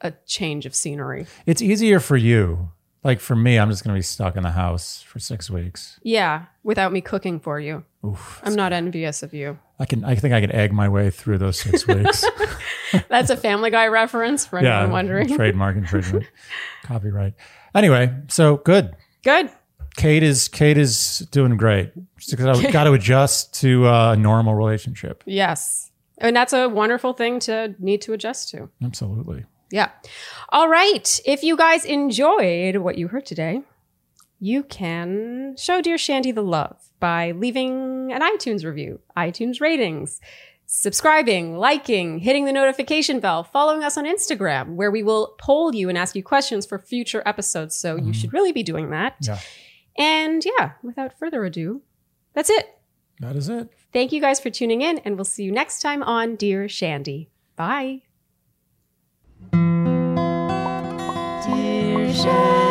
Speaker 1: a change of scenery.
Speaker 2: it's easier for you. Like for me, I'm just gonna be stuck in the house for six weeks.
Speaker 1: Yeah, without me cooking for you.
Speaker 2: Oof.
Speaker 1: I'm not envious of you.
Speaker 2: I can I think I can egg my way through those six weeks.
Speaker 1: That's a Family Guy reference for anyone wondering.
Speaker 2: trademark infringement, copyright. Anyway, so good.
Speaker 1: Good.
Speaker 2: Kate is Kate is doing great. She's got to adjust to uh, a normal relationship.
Speaker 1: Yes. And that's a wonderful thing to need to adjust to.
Speaker 2: Absolutely.
Speaker 1: Yeah. All right. If you guys enjoyed what you heard today, you can show Dear Shandy the love by leaving an iTunes review, iTunes ratings, subscribing, liking, hitting the notification bell, following us on Instagram, where we will poll you and ask you questions for future episodes. So you mm-hmm. should really be doing that.
Speaker 2: Yeah.
Speaker 1: And yeah, without further ado, that's it.
Speaker 2: That is it.
Speaker 1: Thank you guys for tuning in, and we'll see you next time on Dear Shandy. Bye. shine.